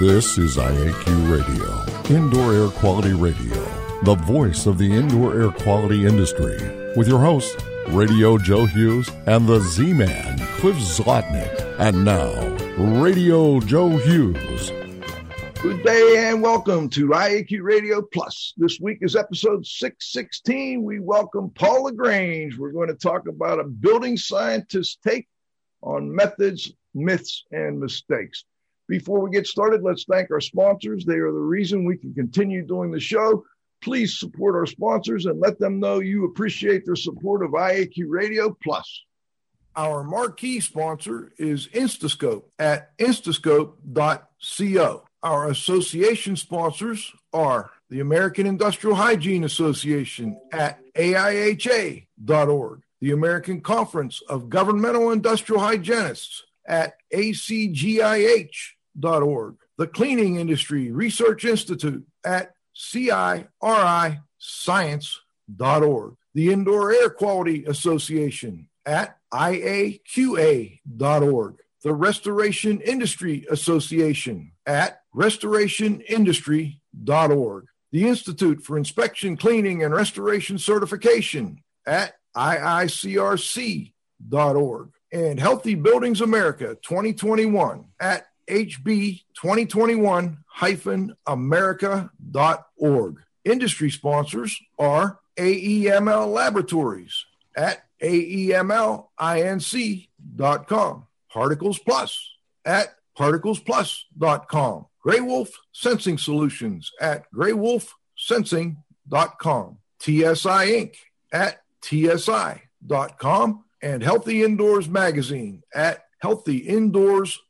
This is IAQ Radio, Indoor Air Quality Radio, the voice of the indoor air quality industry, with your host, Radio Joe Hughes, and the Z Man, Cliff Zlotnick. And now, Radio Joe Hughes. Good day and welcome to IAQ Radio Plus. This week is episode 616. We welcome Paul LaGrange. We're going to talk about a building scientist's take on methods, myths, and mistakes. Before we get started, let's thank our sponsors. They are the reason we can continue doing the show. Please support our sponsors and let them know you appreciate their support of IAQ Radio Plus. Our marquee sponsor is Instascope at instascope.co. Our association sponsors are the American Industrial Hygiene Association at AIHA.org, the American Conference of Governmental Industrial Hygienists at ACGIH org, the Cleaning Industry Research Institute at CIRI Science.org, the Indoor Air Quality Association at IAQA.org, the Restoration Industry Association at restorationindustry.org, the Institute for Inspection, Cleaning, and Restoration Certification at IICRC.org, and Healthy Buildings America 2021 at hb2021-america.org. Industry sponsors are AEML Laboratories at aemlinc.com, Particles Plus at particlesplus.com, Gray Wolf Sensing Solutions at graywolfsensing.com, TSI Inc. at tsi.com, and Healthy Indoors Magazine at healthyindoors.com.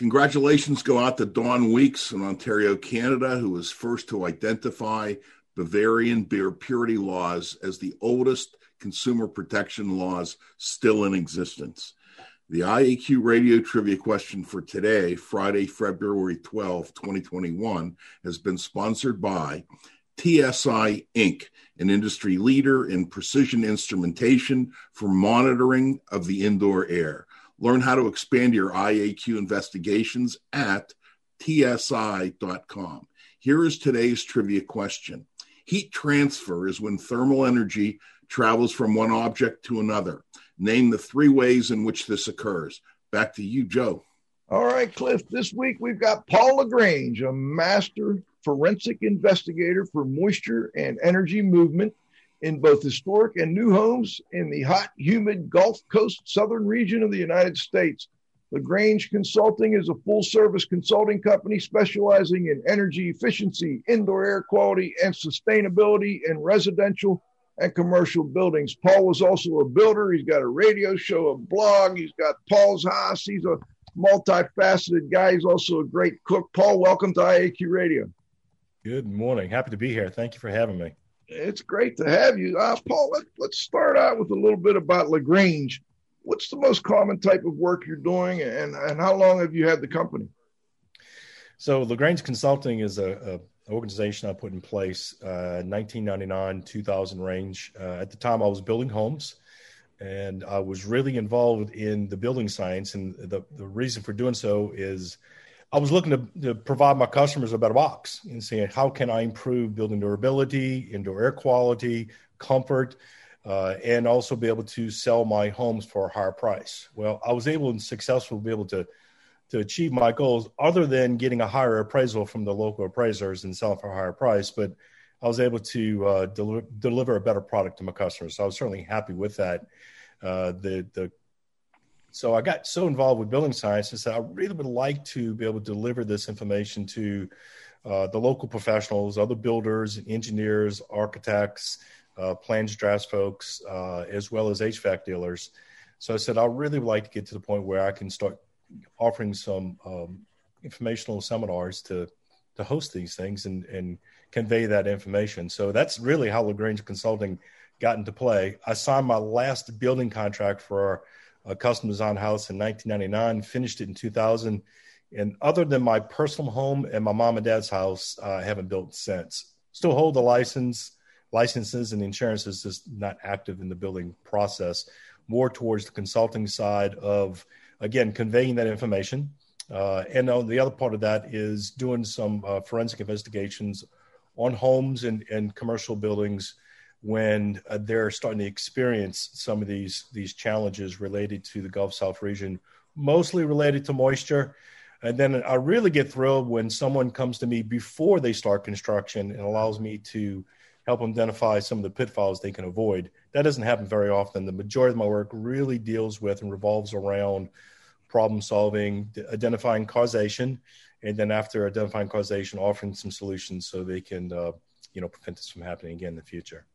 Congratulations go out to Dawn Weeks in Ontario, Canada, who was first to identify Bavarian beer purity laws as the oldest consumer protection laws still in existence. The IAQ radio trivia question for today, Friday, February 12, 2021, has been sponsored by TSI Inc., an industry leader in precision instrumentation for monitoring of the indoor air. Learn how to expand your IAQ investigations at tsi.com. Here is today's trivia question Heat transfer is when thermal energy travels from one object to another. Name the three ways in which this occurs. Back to you, Joe. All right, Cliff. This week we've got Paul LaGrange, a master forensic investigator for moisture and energy movement in both historic and new homes in the hot, humid Gulf Coast southern region of the United States. LaGrange Consulting is a full service consulting company specializing in energy efficiency, indoor air quality, and sustainability in residential and commercial buildings. Paul was also a builder. He's got a radio show, a blog. He's got Paul's House. He's a multifaceted guy. He's also a great cook. Paul, welcome to IAQ Radio. Good morning. Happy to be here. Thank you for having me. It's great to have you. Uh, Paul, let, let's start out with a little bit about LaGrange. What's the most common type of work you're doing, and, and how long have you had the company? So, LaGrange Consulting is a, a organization I put in place uh, 1999 2000 range. Uh, at the time, I was building homes, and I was really involved in the building science. And the, the reason for doing so is I was looking to, to, provide my customers a better box and saying, how can I improve building durability, indoor air quality, comfort, uh, and also be able to sell my homes for a higher price? Well, I was able and successful to be able to to achieve my goals other than getting a higher appraisal from the local appraisers and selling for a higher price. But I was able to uh, deliver, deliver a better product to my customers. So I was certainly happy with that. Uh, the the so I got so involved with building science and said I really would like to be able to deliver this information to uh, the local professionals, other builders, engineers, architects, uh, plans drafts folks, uh, as well as HVAC dealers. So I said I really would like to get to the point where I can start offering some um, informational seminars to to host these things and and convey that information. So that's really how LaGrange Consulting got into play. I signed my last building contract for a custom design house in 1999, finished it in 2000. And other than my personal home and my mom and dad's house, I haven't built since. Still hold the license, licenses and insurances, just not active in the building process. More towards the consulting side of, again, conveying that information. Uh, and on the other part of that is doing some uh, forensic investigations on homes and, and commercial buildings when uh, they're starting to experience some of these these challenges related to the Gulf South region, mostly related to moisture. And then I really get thrilled when someone comes to me before they start construction and allows me to help them identify some of the pitfalls they can avoid. That doesn't happen very often. The majority of my work really deals with and revolves around problem solving, identifying causation, and then after identifying causation, offering some solutions so they can, uh, you know, prevent this from happening again in the future.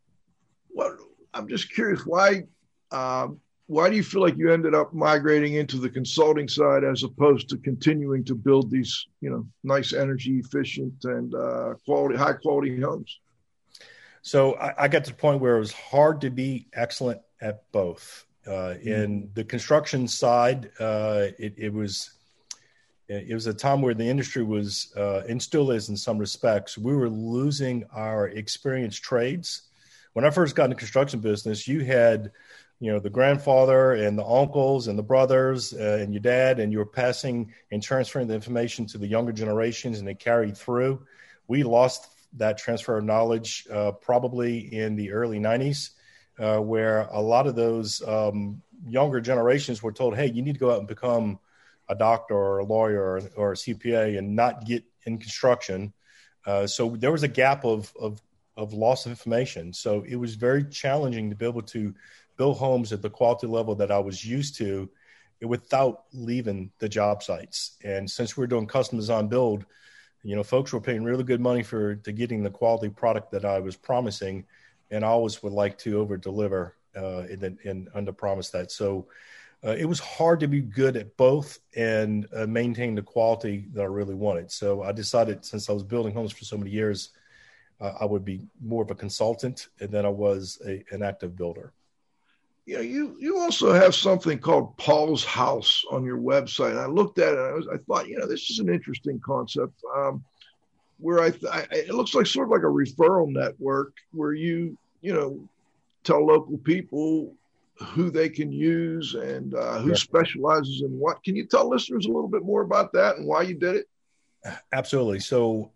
Well, I'm just curious why. Um, why do you feel like you ended up migrating into the consulting side as opposed to continuing to build these, you know, nice energy efficient and uh, quality, high quality homes? So I, I, got to the point where it was hard to be excellent at both. Uh, in mm-hmm. the construction side, uh, it, it, was it was a time where the industry was uh, and still is in some respects. We were losing our experienced trades. When I first got in construction business, you had you know the grandfather and the uncles and the brothers uh, and your dad, and you were passing and transferring the information to the younger generations, and they carried through. We lost that transfer of knowledge uh, probably in the early '90s uh, where a lot of those um, younger generations were told, "Hey, you need to go out and become a doctor or a lawyer or, or a CPA and not get in construction." Uh, so there was a gap of, of of loss of information. So it was very challenging to be able to build homes at the quality level that I was used to without leaving the job sites. And since we we're doing custom design build, you know, folks were paying really good money for to getting the quality product that I was promising and I always would like to over deliver uh, and, and under promise that. So uh, it was hard to be good at both and uh, maintain the quality that I really wanted. So I decided since I was building homes for so many years, uh, I would be more of a consultant than I was a, an active builder. Yeah, you you also have something called Paul's House on your website. I looked at it. I, was, I thought, you know, this is an interesting concept. Um, where I, I, it looks like sort of like a referral network where you you know tell local people who they can use and uh, who specializes in what. Can you tell listeners a little bit more about that and why you did it? Absolutely. So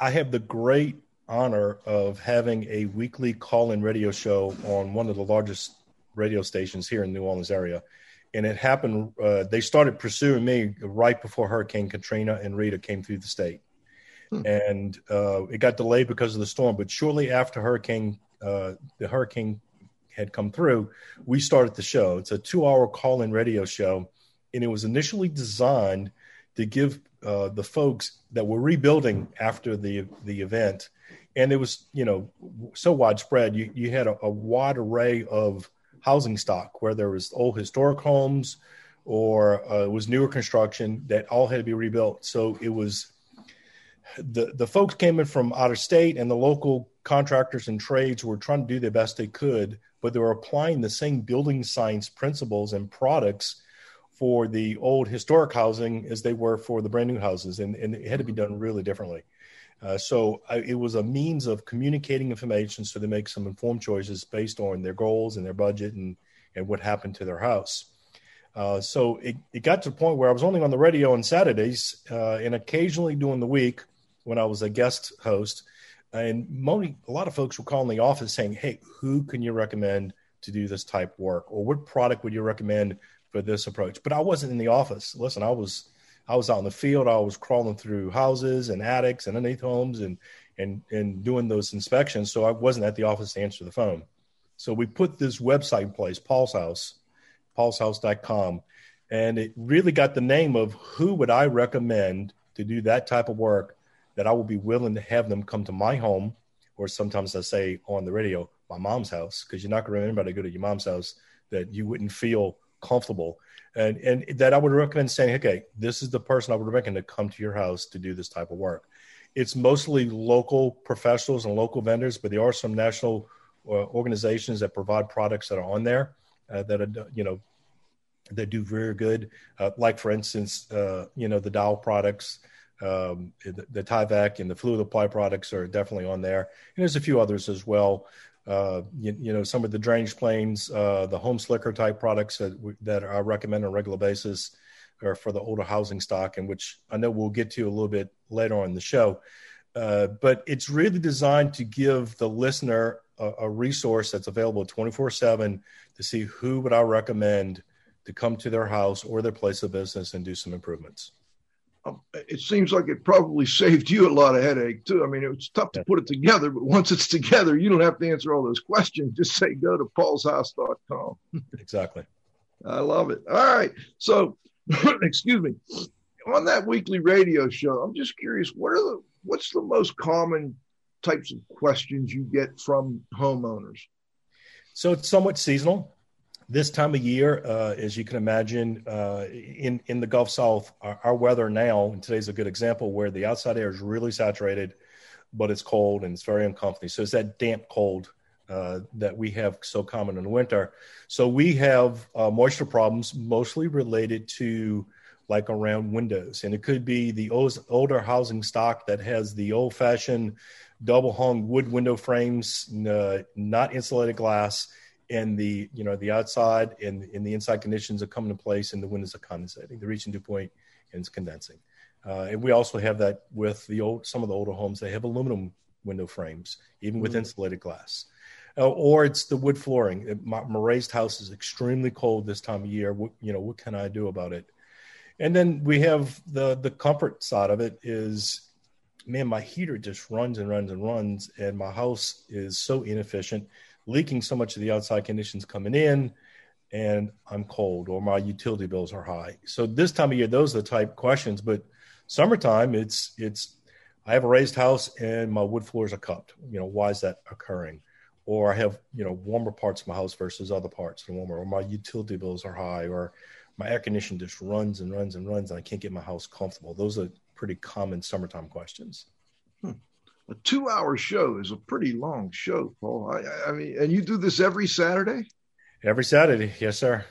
I have the great honor of having a weekly call-in radio show on one of the largest radio stations here in the New Orleans area. And it happened, uh, they started pursuing me right before Hurricane Katrina and Rita came through the state. Hmm. And uh, it got delayed because of the storm. But shortly after Hurricane, uh, the hurricane had come through, we started the show. It's a two-hour call-in radio show, and it was initially designed to give uh, the folks that were rebuilding after the the event, and it was you know so widespread. You you had a, a wide array of housing stock where there was old historic homes or uh, it was newer construction that all had to be rebuilt. So it was the the folks came in from out of state and the local contractors and trades were trying to do the best they could but they were applying the same building science principles and products for the old historic housing as they were for the brand new houses and, and it had to be done really differently uh, so I, it was a means of communicating information so they make some informed choices based on their goals and their budget and, and what happened to their house uh, so it, it got to the point where I was only on the radio on Saturdays uh, and occasionally during the week when I was a guest host. And a lot of folks were calling the office saying, Hey, who can you recommend to do this type work? Or what product would you recommend for this approach? But I wasn't in the office. Listen, I was I was out in the field. I was crawling through houses and attics and underneath homes and and and doing those inspections. So I wasn't at the office to answer the phone. So we put this website in place, Paul's House, paulshouse.com. And it really got the name of who would I recommend to do that type of work that I would be willing to have them come to my home, or sometimes I say on the radio, my mom's house, because you're not going to remember to go to your mom's house that you wouldn't feel comfortable. And, and that I would recommend saying, okay, this is the person I would recommend to come to your house to do this type of work. it's mostly local professionals and local vendors, but there are some national uh, organizations that provide products that are on there uh, that are you know that do very good. Uh, like for instance, uh, you know the Dow products, um, the, the Tyvek and the fluid apply products are definitely on there, and there's a few others as well. Uh, you, you, know some of the drainage planes, uh, the home slicker type products that that I recommend on a regular basis or for the older housing stock, and which I know we'll get to a little bit later on the show. Uh, but it's really designed to give the listener a, a resource that's available 24 7 to see who would I recommend to come to their house or their place of business and do some improvements. Um, it seems like it probably saved you a lot of headache too. I mean, it's tough to put it together, but once it's together, you don't have to answer all those questions. Just say go to paulshouse.com. exactly. I love it. All right. So excuse me, on that weekly radio show, I'm just curious, what are the what's the most common types of questions you get from homeowners? So it's somewhat seasonal. This time of year, uh, as you can imagine, uh, in in the Gulf South, our, our, weather now, and today's a good example where the outside air is really saturated, but it's cold and it's very uncomfortable. So it's that damp cold uh, that we have so common in winter. So we have uh, moisture problems mostly related to like around windows, and it could be the old, older housing stock that has the old-fashioned double hung wood window frames, uh, not insulated glass, and the you know the outside and in the inside conditions are coming in place, and the windows are condensating. They're reaching dew point and it's condensing. Uh, and we also have that with the old some of the older homes. They have aluminum window frames, even with mm-hmm. insulated glass uh, or it's the wood flooring. My, my, raised house is extremely cold this time of year. What, you know, what can I do about it? And then we have the the comfort side of it is, man, my heater just runs and runs and runs, and my house is so inefficient, leaking so much of the outside conditions coming in, and I'm cold, or my utility bills are high. So this time of year, those are the type questions. But summertime, it's it's I have a raised house and my wood floors are cupped. You know, why is that occurring? or I have you know warmer parts of my house versus other parts and warmer, or my utility bills are high, or my air conditioning just runs and runs and runs, and I can't get my house comfortable. Those are pretty common summertime questions. Hmm. A two-hour show is a pretty long show, Paul. I, I mean, and you do this every Saturday. Every Saturday, yes, sir.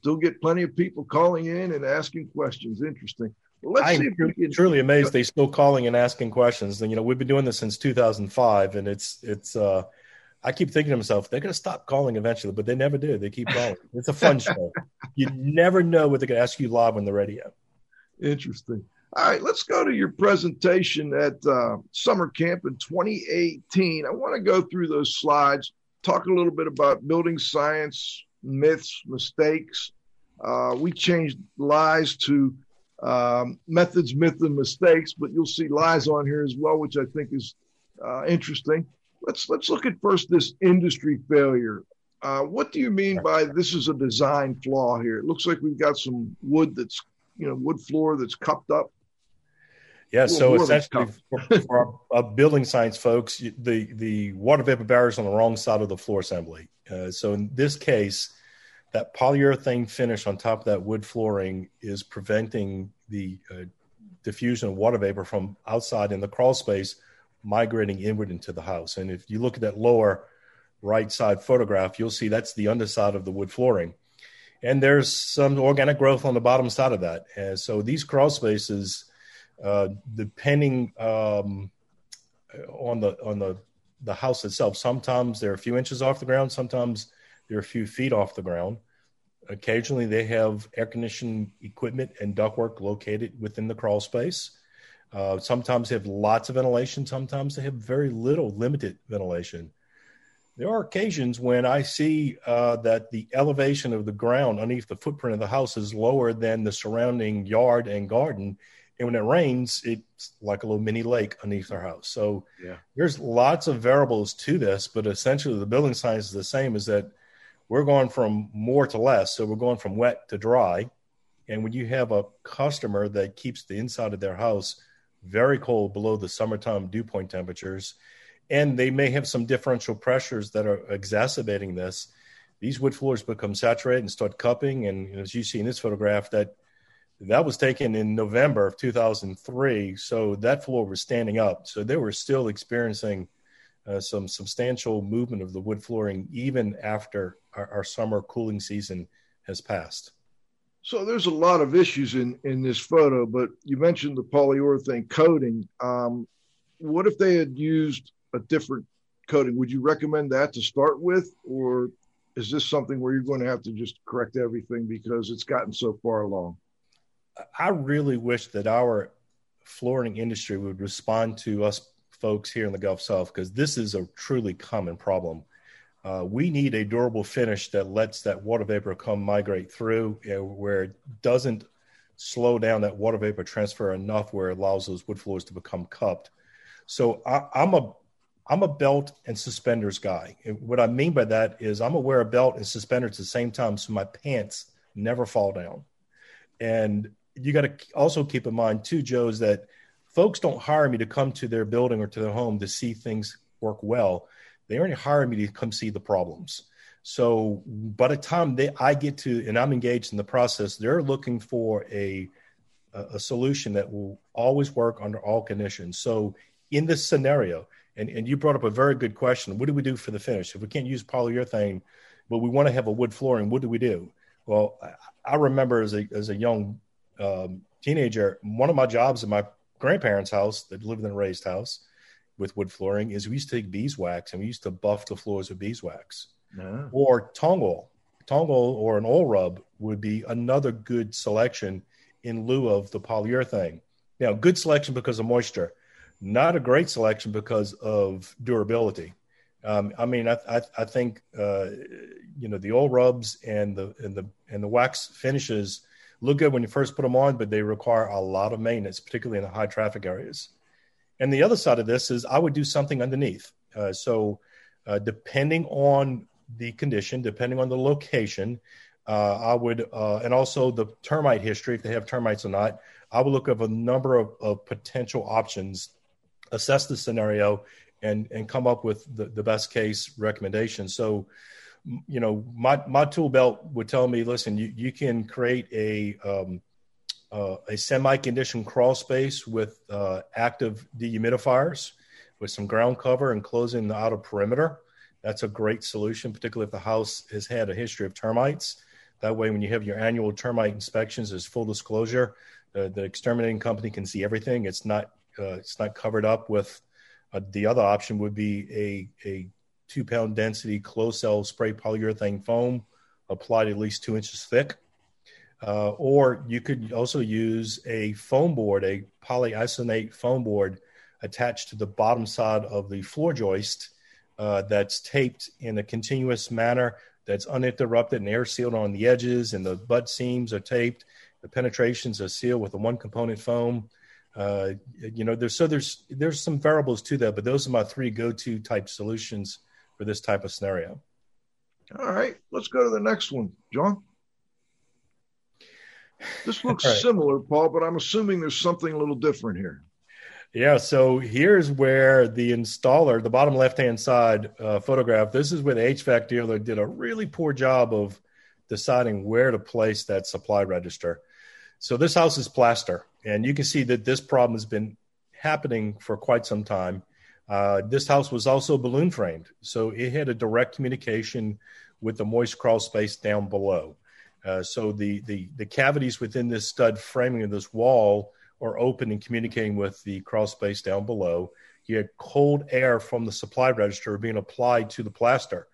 Still get plenty of people calling in and asking questions. Interesting. Well, I'm can... truly amazed they still calling and asking questions. And you know, we've been doing this since 2005, and it's it's uh, I keep thinking to myself, they're going to stop calling eventually, but they never do. They keep calling. It's a fun show. You never know what they're going to ask you live on the radio. Interesting. All right, let's go to your presentation at uh, summer camp in 2018. I want to go through those slides, talk a little bit about building science, myths, mistakes. Uh, we changed lies to um, methods, myths, and mistakes, but you'll see lies on here as well, which I think is uh, interesting let's let's look at first this industry failure. Uh, what do you mean by this is a design flaw here? It looks like we've got some wood that's you know wood floor that's cupped up. Yeah, so essentially for, for our, building science folks, the the water vapor barrier is on the wrong side of the floor assembly. Uh, so in this case, that polyurethane finish on top of that wood flooring is preventing the uh, diffusion of water vapor from outside in the crawl space migrating inward into the house. And if you look at that lower right side photograph, you'll see that's the underside of the wood flooring. And there's some organic growth on the bottom side of that. And so these crawl spaces, uh, depending um, on the on the the house itself, sometimes they're a few inches off the ground, sometimes they're a few feet off the ground. Occasionally, they have air conditioning equipment and ductwork located within the crawl space. Uh, sometimes they have lots of ventilation. Sometimes they have very little, limited ventilation. There are occasions when I see uh, that the elevation of the ground underneath the footprint of the house is lower than the surrounding yard and garden. And when it rains, it's like a little mini lake underneath our house. So yeah. there's lots of variables to this, but essentially the building science is the same is that we're going from more to less. So we're going from wet to dry. And when you have a customer that keeps the inside of their house very cold below the summertime dew point temperatures. And they may have some differential pressures that are exacerbating this. These wood floors become saturated and start cupping. And as you see in this photograph, that That was taken in November of 2003. So that floor was standing up. So they were still experiencing uh, some substantial movement of the wood flooring even after our, our, summer cooling season has passed. So there's a lot of issues in in this photo, but you mentioned the polyurethane coating. Um, what if they had used a different coating? Would you recommend that to start with, or is this something where you're going to have to just correct everything because it's gotten so far along? I really wish that our flooring industry would respond to us folks here in the Gulf South because this is a truly common problem. Uh, we need a durable finish that lets that water vapor come migrate through you know, where it doesn't slow down that water vapor transfer enough where it allows those wood floors to become cupped. So I, I'm a I'm a belt and suspenders guy. And what I mean by that is I'm gonna wear a belt and suspenders at the same time so my pants never fall down. And you got to also keep in mind too, Joe, is that folks don't hire me to come to their building or to their home to see things work well. They only hire me to come see the problems. So by the time they I get to and I'm engaged in the process, they're looking for a a solution that will always work under all conditions. So in this scenario, and, and you brought up a very good question. What do we do for the finish? If we can't use polyurethane, but we want to have a wood flooring, what do we do? Well, I, I remember as a, as a young um, teenager, one of my jobs in my grandparents' house that lived in a raised house with wood flooring is we used to take beeswax and we used to buff the floors with beeswax yeah. or tung oil. Tung oil or an oil rub would be another good selection in lieu of the polyurethane. Now, good selection because of moisture, not a great selection because of durability. Um, I mean, I, I, I think uh, you know the oil rubs and the and the and the wax finishes look good when you first put them on, but they require a lot of maintenance, particularly in the high traffic areas. And the other side of this is I would do something underneath. Uh, so, uh, depending on the condition, depending on the location, uh, I would, uh, and also the termite history, if they have termites or not, I would look at a number of, of potential options, assess the scenario, and and come up with the, the best case recommendation. So, you know, my my tool belt would tell me, listen, you you can create a um, uh, a semi-conditioned crawl space with uh, active dehumidifiers with some ground cover and closing the outer perimeter. That's a great solution, particularly if the house has had a history of termites. That way, when you have your annual termite inspections, there's full disclosure. Uh, the exterminating company can see everything. It's not uh, it's not covered up with. Uh, the other option would be a a two pound density closed cell spray polyurethane foam applied at least two inches thick. Uh, or you could also use a foam board, a polyisonate foam board attached to the bottom side of the floor joist uh, that's taped in a continuous manner that's uninterrupted and air sealed on the edges, and the butt seams are taped. The penetrations are sealed with a one component foam. Uh, you know, there's so there's there's some variables to that, but those are my three go to type solutions for this type of scenario. All right, let's go to the next one, John. This looks right. similar, Paul, but I'm assuming there's something a little different here. Yeah, so here's where the installer, the bottom left hand side uh, photograph, this is where the HVAC dealer did a really poor job of deciding where to place that supply register. So this house is plaster, and you can see that this problem has been happening for quite some time. Uh, this house was also balloon framed, so it had a direct communication with the moist crawl space down below. Uh, so the, the the cavities within this stud framing of this wall are open and communicating with the crawl space down below. You had cold air from the supply register being applied to the plaster.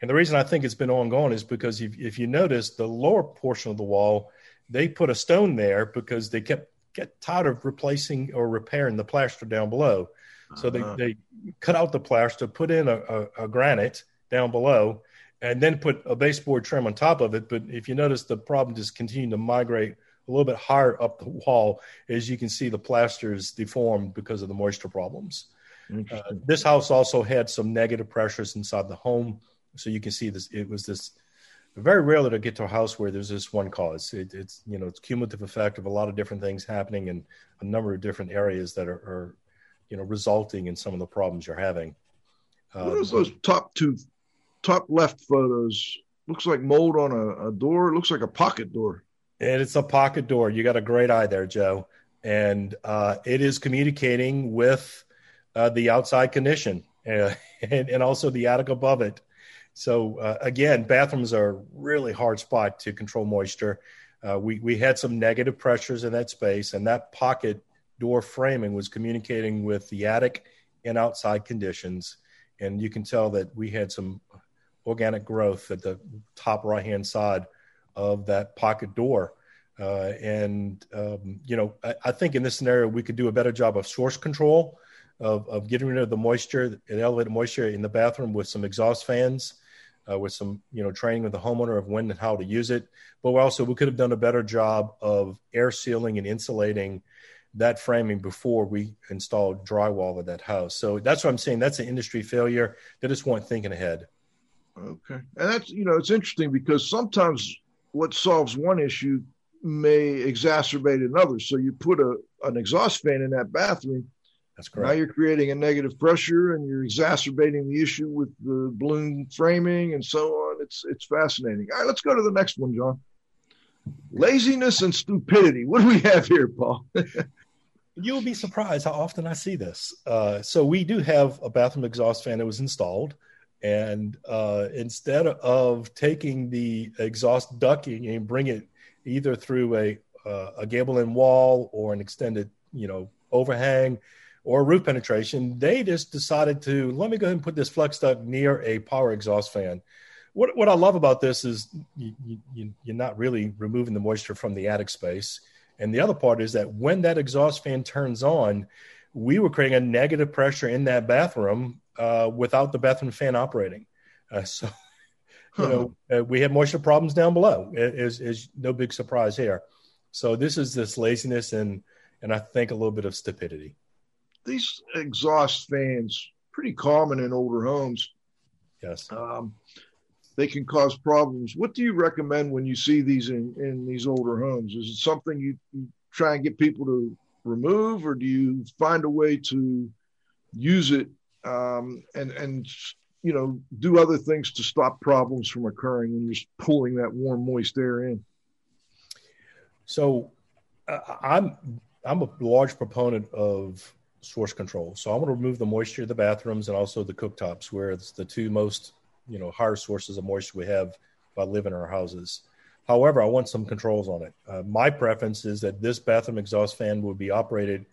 And the reason I think it's been ongoing is because if, if you notice the lower portion of the wall, they put a stone there because they kept get tired of replacing or repairing the plaster down below. So uh-huh. they, they cut out the plaster, put in a, a, a, granite down below, and then put a baseboard trim on top of it. But if you notice, the problem just continued to migrate a little bit higher up the wall. As you can see, the plaster is deformed because of the moisture problems. Uh, this house also had some negative pressures inside the home, so you can see this. It was this very rarely to get to a house where there's this one cause. It, it's you know it's cumulative effect of a lot of different things happening in a number of different areas that are, are you know resulting in some of the problems you're having. Uh, what is those top two, top left photos? Looks like mold on a, a door. It looks like a pocket door. And it's a pocket door. You got a great eye there, Joe. And uh, it is communicating with uh, the outside condition uh, and, and, also the attic above it. So uh, again, bathrooms are a really hard spot to control moisture. Uh, we we had some negative pressures in that space, and that pocket door framing was communicating with the attic and outside conditions. And you can tell that we had some organic growth at the top right hand side of that pocket door. Uh, and um, you know, I, I, think in this scenario we could do a better job of source control, of, of getting rid of the moisture, the elevated moisture in the bathroom with some exhaust fans, uh, with some you know training with the homeowner of when and how to use it. But also we could have done a better job of air sealing and insulating that framing before we installed drywall at that house. So that's what I'm saying. That's an industry failure. They just weren't thinking ahead. Okay, and that's you know it's interesting because sometimes what solves one issue may exacerbate another. So you put a an exhaust fan in that bathroom. That's correct. Now you're creating a negative pressure and you're exacerbating the issue with the balloon framing and so on. It's it's fascinating. All right, let's go to the next one, John. Laziness and stupidity. What do we have here, Paul? You'll be surprised how often I see this. Uh, so we do have a bathroom exhaust fan that was installed and uh, instead of taking the exhaust ducting and bring it either through a uh, a gable end wall or an extended you know overhang or roof penetration, they just decided to let me go ahead and put this flex duct near a power exhaust fan. What what I love about this is you, you, you're not really removing the moisture from the attic space, and the other part is that when that exhaust fan turns on, we were creating a negative pressure in that bathroom uh, without the bathroom fan operating. Uh, so, you know, uh, we have moisture problems down below. Is is no big surprise here. So this is this laziness and and I think a little bit of stupidity. These exhaust fans pretty common in older homes. Yes. Um, they can cause problems. What do you recommend when you see these in, in these older homes? Is it something you, try and get people to remove, or do you find a way to use it um, and and you know do other things to stop problems from occurring when you're pulling that warm, moist air in. So, uh, I'm I'm a large proponent of source control. So I want to remove the moisture of the bathrooms and also the cooktops, where it's the two most you know higher sources of moisture we have by living in our houses. However, I want some controls on it. Uh, my preference is that this bathroom exhaust fan will be operated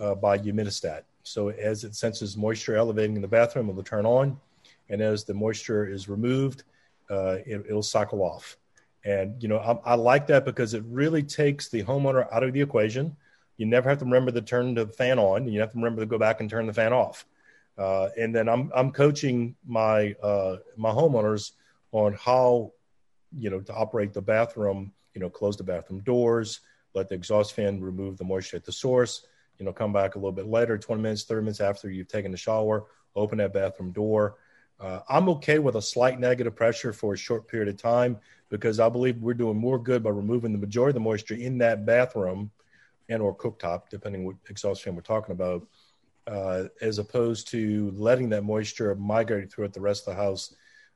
uh, by humidistat. So as it senses moisture elevating in the bathroom, it will turn on, and as the moisture is removed, uh, it, will cycle off. And you know, I, I, like that because it really takes the homeowner out of the equation. You never have to remember to turn the fan on. You have to remember to go back and turn the fan off. Uh, and then I'm I'm coaching my uh, my homeowners on how you know to operate the bathroom. You know, close the bathroom doors, let the exhaust fan remove the moisture at the source you know, come back a little bit later, 20 minutes, 30 minutes after you've taken the shower, open that bathroom door. Uh, I'm okay with a slight negative pressure for a short period of time because I believe we're doing more good by removing the majority of the moisture in that bathroom and or cooktop, depending what exhaust fan we're talking about, uh, as opposed to letting that moisture migrate throughout the rest of the house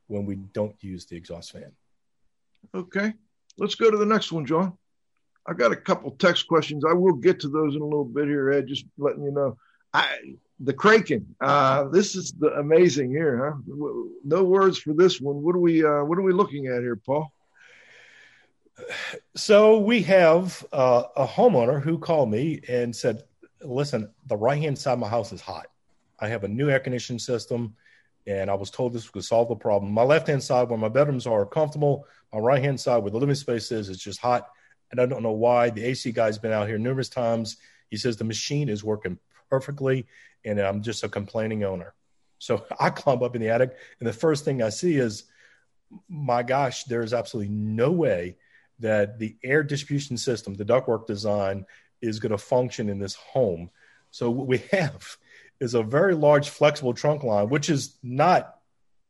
when we don't use the exhaust fan. Okay, let's go to the next one, John. I got a couple text questions. I will get to those in a little bit here, Ed. Just letting you know. I the Kraken. Uh, this is the amazing here, huh? No words for this one. What are we? Uh, what are we looking at here, Paul? So we have uh, a homeowner who called me and said, "Listen, the right hand side of my house is hot. I have a new air conditioning system, and I was told this would solve the problem. My left hand side, where my bedrooms are are comfortable, my right hand side, where the living space is, is just hot." and I don't know why. The AC guy's been out here numerous times. He says the machine is working perfectly, and I'm just a complaining owner. So I climb up in the attic, and the first thing I see is, my gosh, there is absolutely no way that the air distribution system, the ductwork design, is going to function in this home. So what we have is a very large flexible trunk line, which is not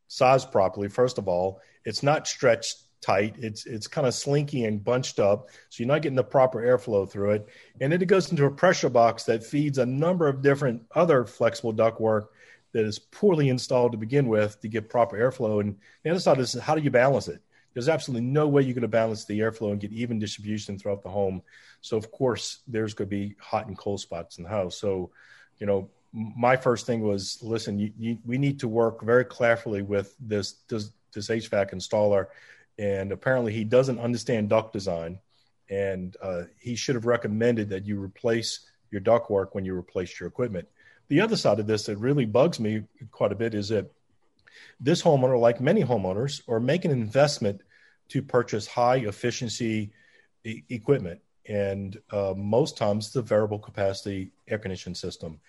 sized properly. First of all, it's not stretched tight. It's it's kind of slinky and bunched up, so you're not getting the proper airflow through it. And then it goes into a pressure box that feeds a number of different other flexible ductwork that is poorly installed to begin with to get proper airflow. And the other side is how do you balance it? there's absolutely no way you're going to balance the airflow and get even distribution throughout the home. So of course there's going to be hot and cold spots in the house. So, you know, my first thing was, listen, you, you, we need to work very carefully with this, this this HVAC installer, and apparently he doesn't understand duct design, and uh, he should have recommended that you replace your duct work when you replace your equipment. The other side of this that really bugs me quite a bit is that this homeowner, like many homeowners, are making an investment to purchase high efficiency e- equipment. And uh, most times, the variable capacity air conditioning system.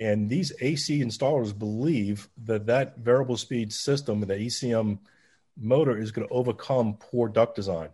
And these AC installers believe that that variable speed system, the ECM motor, is going to overcome poor duct design.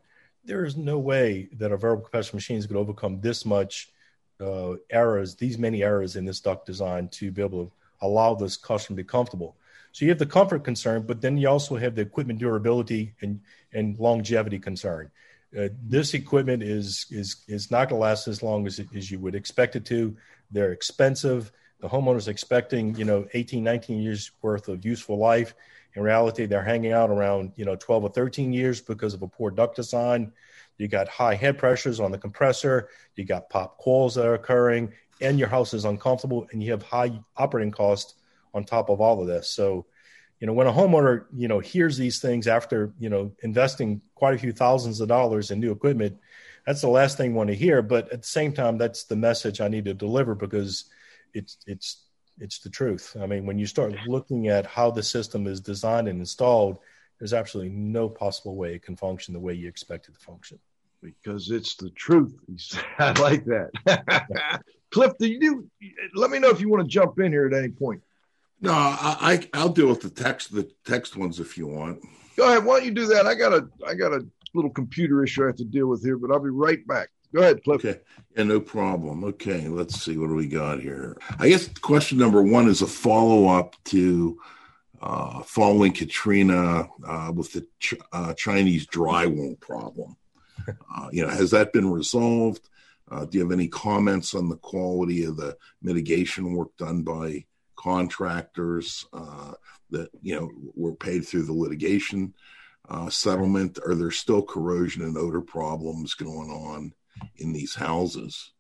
There is no way that a variable capacity machine is going to overcome this much uh, errors, these many errors in this duct design to be able to allow this customer to be comfortable. So you have the comfort concern, but then you also have the equipment durability and, and longevity concern. Uh, this equipment is is is not going to last as long as, as you would expect it to. They're expensive. The homeowner's expecting, you know, 18, 19 years worth of useful life. In reality, they're hanging out around, you know, 12 or 13 years because of a poor duct design. You got high head pressures on the compressor. You got pop coils that are occurring, and your house is uncomfortable, and you have high operating costs on top of all of this. So, you know, when a homeowner, you know, hears these things after, you know, investing quite a few thousands of dollars in new equipment, that's the last thing you want to hear. But at the same time, that's the message I need to deliver because it's it's it's the truth. I mean, when you start looking at how the system is designed and installed, there's absolutely no possible way it can function the way you expect it to function. Because it's the truth. I like that. Cliff, do you let me know if you want to jump in here at any point. No, I, I will deal with the text the text ones if you want. Go ahead. Why don't you do that? I got a I got a little computer issue I have to deal with here, but I'll be right back. Go ahead, Cliff. Okay. Yeah, no problem. Okay, let's see. What do we got here? I guess question number one is a follow up to uh, following Katrina uh, with the ch- uh, Chinese drywall problem. Uh, you know, has that been resolved? Uh, do you have any comments on the quality of the mitigation work done by contractors uh, that you know were paid through the litigation settlement? Are there still corrosion and odor problems going on? in these houses.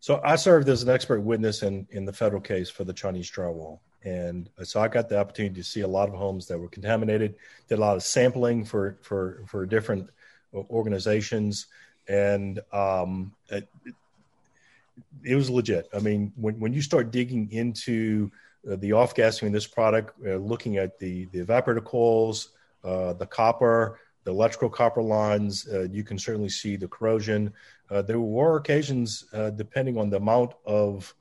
So I served as an expert witness in, in the federal case for the Chinese drywall. And so I got the opportunity to see a lot of homes that were contaminated, did a lot of sampling for, for, for different organizations. And um, it, it, was legit. I mean, when, when you start digging into uh, the off gassing in this product, uh, looking at the, the evaporator coils, uh, the copper, the electrical copper lines, uh, you can certainly see the corrosion. Uh, there were occasions, uh, depending on the amount of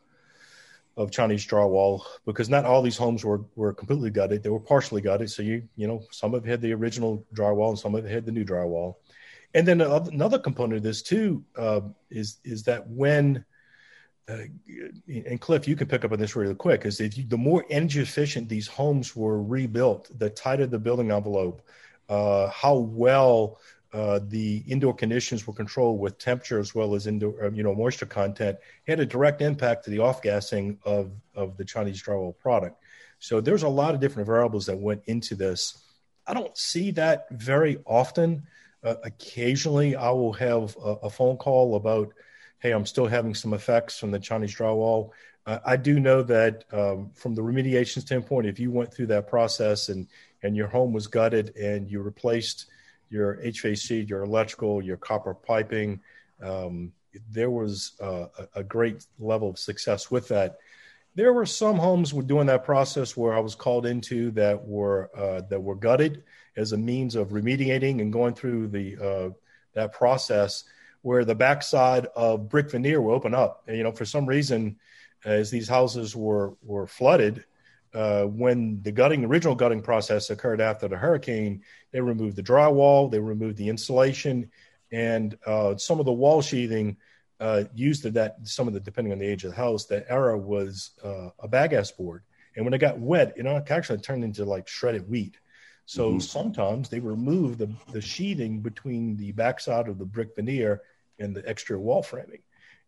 of Chinese drywall, because not all these homes were were completely gutted; they were partially gutted. So you you know some of it had the original drywall, and some of it had the new drywall. And then another component of this too is is that when uh, and Cliff, you can pick up on this really quick. Is if you, the more energy efficient these homes were rebuilt, the tighter the building envelope, uh, how well uh, the indoor conditions were controlled with temperature as well as indoor, uh, you know, moisture content had a direct impact to the off gassing of, of the Chinese drywall product. So there's a lot of different variables that went into this. I don't see that very often. Uh, occasionally, I will have a, a, phone call about, hey, I'm still having some effects from the Chinese drywall. Uh, I do know that um, from the remediation standpoint, if you went through that process and and your home was gutted and you replaced your HVAC, your electrical, your copper piping, um, there was uh, a, great level of success with that. There were some homes were doing that process where I was called into that were uh, that were gutted as a means of remediating and going through the uh, that process where the backside of brick veneer will open up. And, you know, for some reason, as these houses were were flooded, uh, when the gutting, original gutting process occurred after the hurricane, they removed the drywall, they removed the insulation, and uh, some of the wall sheathing uh, used to that. Some of the, depending on the age of the house, That era was uh, a bagasse board, and when it got wet, you know, it actually turned into like shredded wheat. So mm-hmm. sometimes they remove the, the sheathing between the backside of the brick veneer and the exterior wall framing.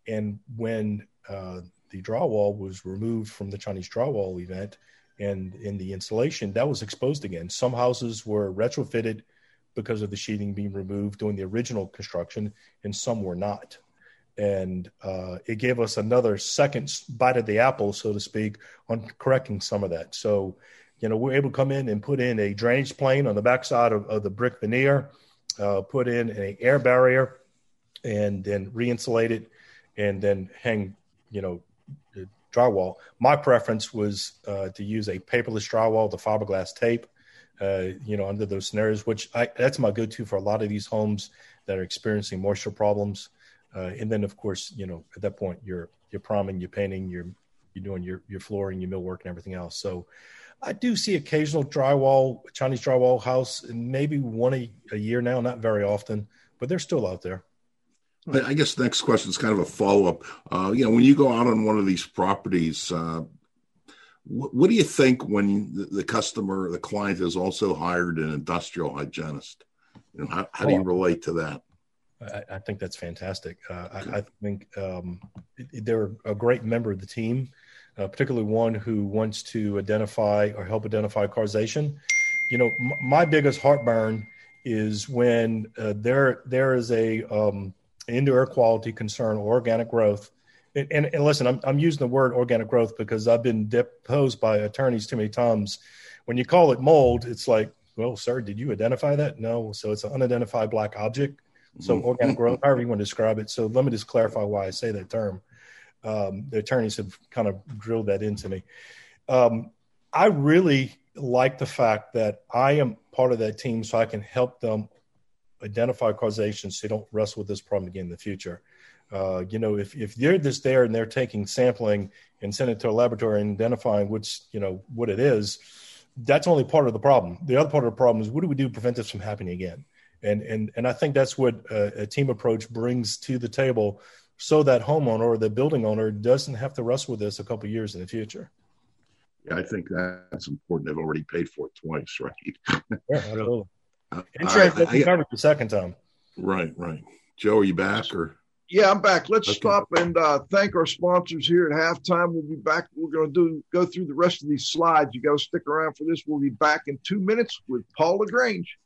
And when uh, the drywall was removed from the Chinese drywall event and in the insulation, that was exposed again. Some houses were retrofitted because of the sheathing being removed during the original construction, and some were not. And uh, it gave us another second bite of the apple, so to speak, on correcting some of that. So, you know, we're able to come in and put in a drainage plane on the backside of, of the brick veneer, uh, put in an air barrier, and then re-insulate it, and then hang, you know, drywall. My preference was uh, to use a paperless drywall, the fiberglass tape, uh, you know, under those scenarios, which I, that's my go-to for a lot of these homes that are experiencing moisture problems. Uh, and then, of course, you know, at that point, you're you're priming, you're painting, you're you're doing your your flooring, your millwork, and everything else. So, I do see occasional drywall, Chinese drywall house, maybe one a, a year now, not very often, but they're still out there. I guess the next question is kind of a follow up. Uh, you know, when you go out on one of these properties, uh, what, what, do you think when the, the, customer, the client, has also hired an industrial hygienist? You know, how, how do you relate to that? I, I think that's fantastic. Uh, I, I, think um, they're a great member of the team, uh, particularly one who wants to identify or help identify causation. You know, m- my biggest heartburn is when uh, there there is a um, indoor air quality concern or organic growth. And, and, and, listen, I'm, I'm using the word organic growth because I've been deposed by attorneys too many times. When you call it mold, it's like, well, sir, did you identify that? No. So it's an unidentified black object. So mm-hmm. organic growth, however you want to describe it. So let me just clarify why I say that term. Um, the attorneys have kind of drilled that into me. Um, I really like the fact that I am part of that team so I can help them identify causation so they don't wrestle with this problem again in the future. Uh, you know, if, if they're just there and they're taking sampling and sending it to a laboratory and identifying which, you know, what it is, that's only part of the problem. The other part of the problem is what do we do to prevent this from happening again? And, and, and I think that's what a, a team approach brings to the table so that homeowner or the building owner doesn't have to wrestle with this a couple years in the future. Yeah, I think that's important. They've already paid for it twice, right? yeah, absolutely. Insurance uh, I, covered the second time. Right, right. Joe, are you back or? Yeah, I'm back. Let's okay. stop and uh, thank our sponsors here at halftime. We'll be back. We're going to do go through the rest of these slides. You got to stick around for this. We'll be back in two minutes with Paul LaGrange.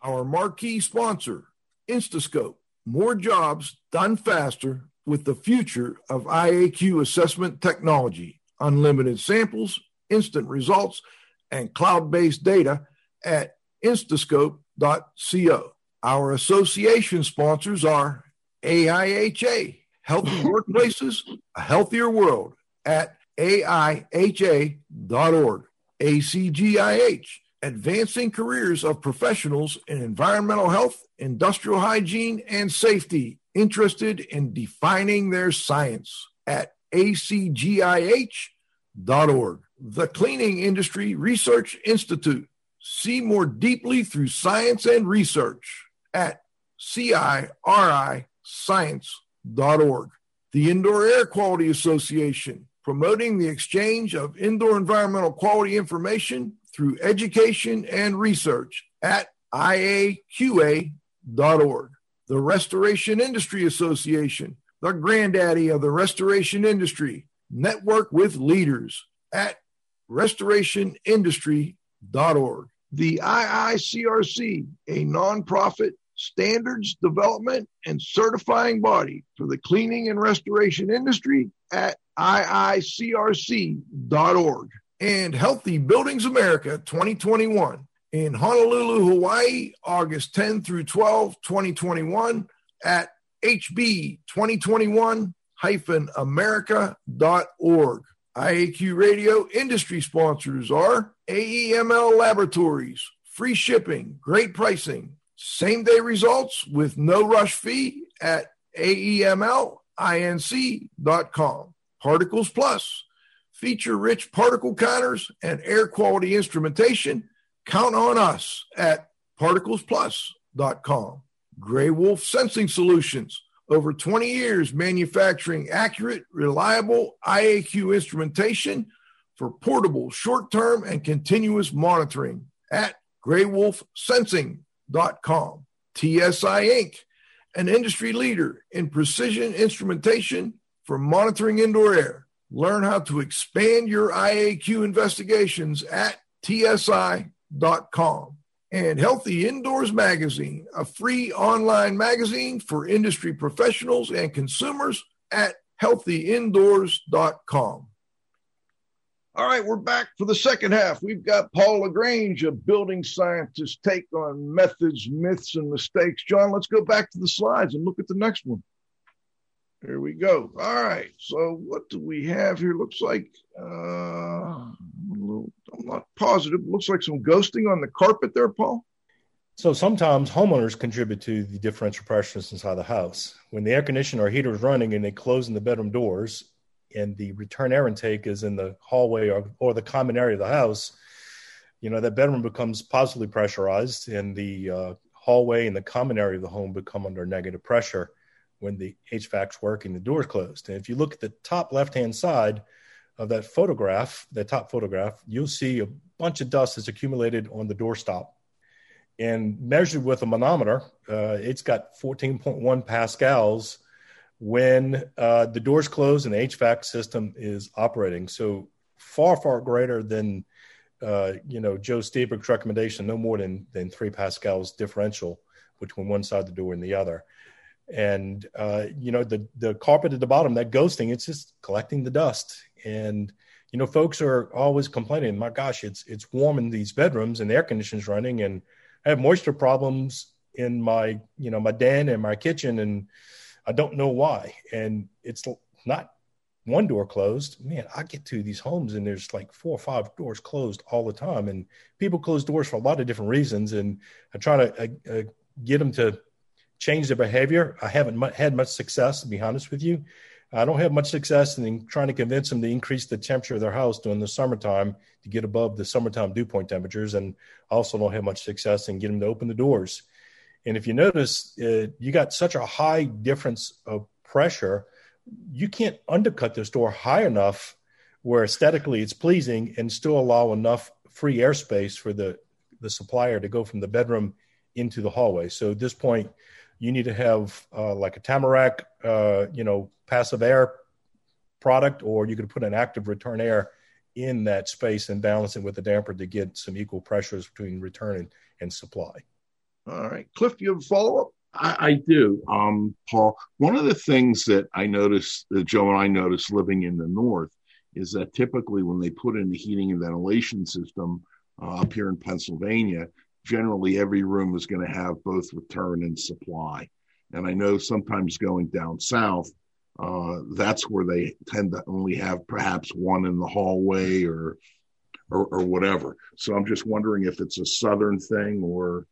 Our marquee sponsor, Instascope. More jobs done faster with the future of IAQ assessment technology. Unlimited samples, instant results, and cloud-based data at instascope.co. Our association sponsors are AIHA, Healthy Workplaces, A Healthier World at AIHA.org. ACGIH, Advancing Careers of Professionals in Environmental Health, Industrial Hygiene, and Safety, interested in defining their science at acgih.org. The Cleaning Industry Research Institute, See more deeply through science and research at CIRIScience.org. The Indoor Air Quality Association, promoting the exchange of indoor environmental quality information through education and research at IAQA.org. The Restoration Industry Association, the granddaddy of the restoration industry, network with leaders at restorationindustry.org the IICRC, a nonprofit standards development and certifying body for the cleaning and restoration industry at iicrc.org. And Healthy Buildings America 2021 in Honolulu, Hawaii, August 10 through 12, 2021 at hb2021 america.org. IAQ Radio industry sponsors are AEML Laboratories, free shipping, great pricing, same day results with no rush fee at AEMLINC.com. Particles Plus, feature rich particle counters and air quality instrumentation. Count on us at particlesplus.com. Gray Wolf Sensing Solutions over 20 years manufacturing accurate, reliable IAQ instrumentation for portable, short term, and continuous monitoring at graywolfsensing.com. TSI Inc., an industry leader in precision instrumentation for monitoring indoor air. Learn how to expand your IAQ investigations at tsi.com. and Healthy Indoors Magazine, a free online magazine for industry professionals and consumers at healthyindoors.com. All right, we're back for the second half. We've got Paul LaGrange, a building scientist, take on methods, myths, and mistakes. John, let's go back to the slides and look at the next one. Here we go. All right. So what do we have here? Looks like uh, I'm, not positive. Looks like some ghosting on the carpet there, Paul. So sometimes homeowners contribute to the differential pressures inside the house. When the air conditioner or heater is running and they close in the bedroom doors, and the return air intake is in the hallway or, or the common area of the house, you know, that bedroom becomes positively pressurized and the uh, hallway and the common area of the home become under negative pressure when the HVAC's working, the door's closed. And if you look at the top left hand side of that photograph, that top photograph, you'll see a bunch of dust that's accumulated on the doorstop. And measured with a manometer, uh, it's got 14.1 pascals when uh, the doors closed and the HVAC system is operating. So far, far greater than uh, you know Joe Lstiburek's recommendation, no more than than three pascals differential between one side of the door and the other. And uh, you know the the carpet at the bottom, that ghosting, it's just collecting the dust. And you know, folks are always complaining, "My gosh, it's it's warm in these bedrooms and the air conditioning's running, and I have moisture problems in my you know my den and my kitchen and." I don't know why. And it's not one door closed. Man, I get to these homes and there's like four or five doors closed all the time. And people close doors for a lot of different reasons. And I try to uh, uh, get them to change their behavior. I haven't mu- had much success, to be honest with you. I don't have much success in trying to convince them to increase the temperature of their house during the summertime to get above the summertime dew point temperatures. And also don't have much success in getting them to open the doors and if you notice, uh, you got such a high difference of pressure, you can't undercut this door high enough where aesthetically it's pleasing and still allow enough free airspace for the, the supplier to go from the bedroom into the hallway. So at this point, you need to have uh, like a Tamarack, uh, you know, passive air product, or you could put an active return air in that space and balance it with the damper to get some equal pressures between return and, and supply. All right. Cliff, you have a follow up? I, I, do, um, Paul. One of the things that I noticed, that Joe and I noticed living in the North, is that typically when they put in the heating and ventilation system uh, up here in Pennsylvania, generally every room is going to have both return and supply. And I know sometimes going down south, uh, that's where they tend to only have perhaps one in the hallway or, or, or whatever. So I'm just wondering if it's a southern thing or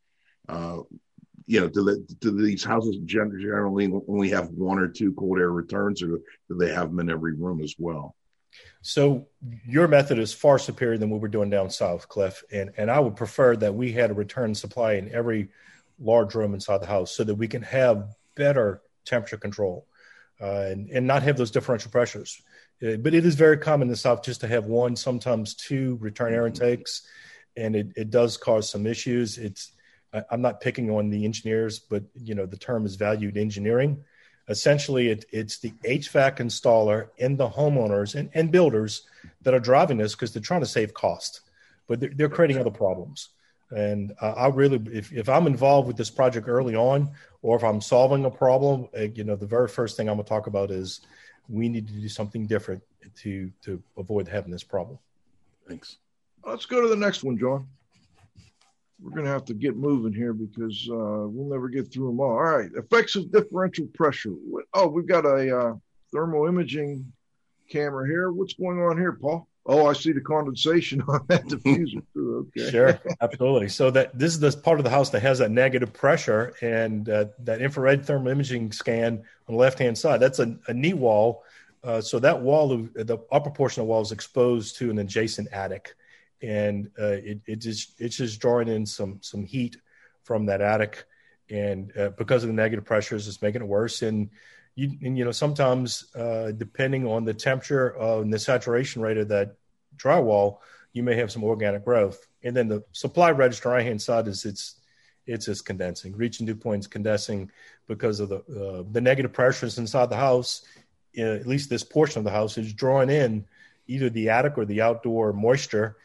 uh, you know, do, do these houses generally only have one or two cold air returns, or do they have them in every room as well? So your method is far superior than what we're doing down south, Cliff, and and I would prefer that we had a return supply in every large room inside the house so that we can have better temperature control uh, and and not have those differential pressures. Uh, but it is very common in the south just to have one, sometimes two return air intakes, and it, it does cause some issues. It's I'm not picking on the engineers, but you know the term is valued engineering. Essentially, it, it's the HVAC installer and the homeowners and, and builders that are driving this because they're trying to save cost, but they're, they're creating other problems. And uh, I really, if, if I'm involved with this project early on, or if I'm solving a problem, uh, you know, the very first thing I'm going to talk about is we need to do something different to to avoid having this problem. Thanks. Let's go to the next one, John we're going to have to get moving here because uh, we'll never get through them all. All right, effects of differential pressure. Oh, we've got a uh, thermal imaging camera here. What's going on here, Paul? Oh, I see the condensation on that diffuser too. Okay. Sure, absolutely. So that this is the part of the house that has that negative pressure, and uh, that infrared thermal imaging scan on the left hand side. That's a, a knee wall. Uh, so that wall, the upper portion of the wall, is exposed to an adjacent attic and uh, it, it just it's just drawing in some some heat from that attic, and uh, because of the negative pressures, it's making it worse. And you and, you know sometimes uh, depending on the temperature and the saturation rate of that drywall, you may have some organic growth. And then the supply register right hand side is it's it's just condensing, reaching dew points, condensing because of the uh, the negative pressures inside the house. Uh, at least this portion of the house is drawing in either the attic or the outdoor moisture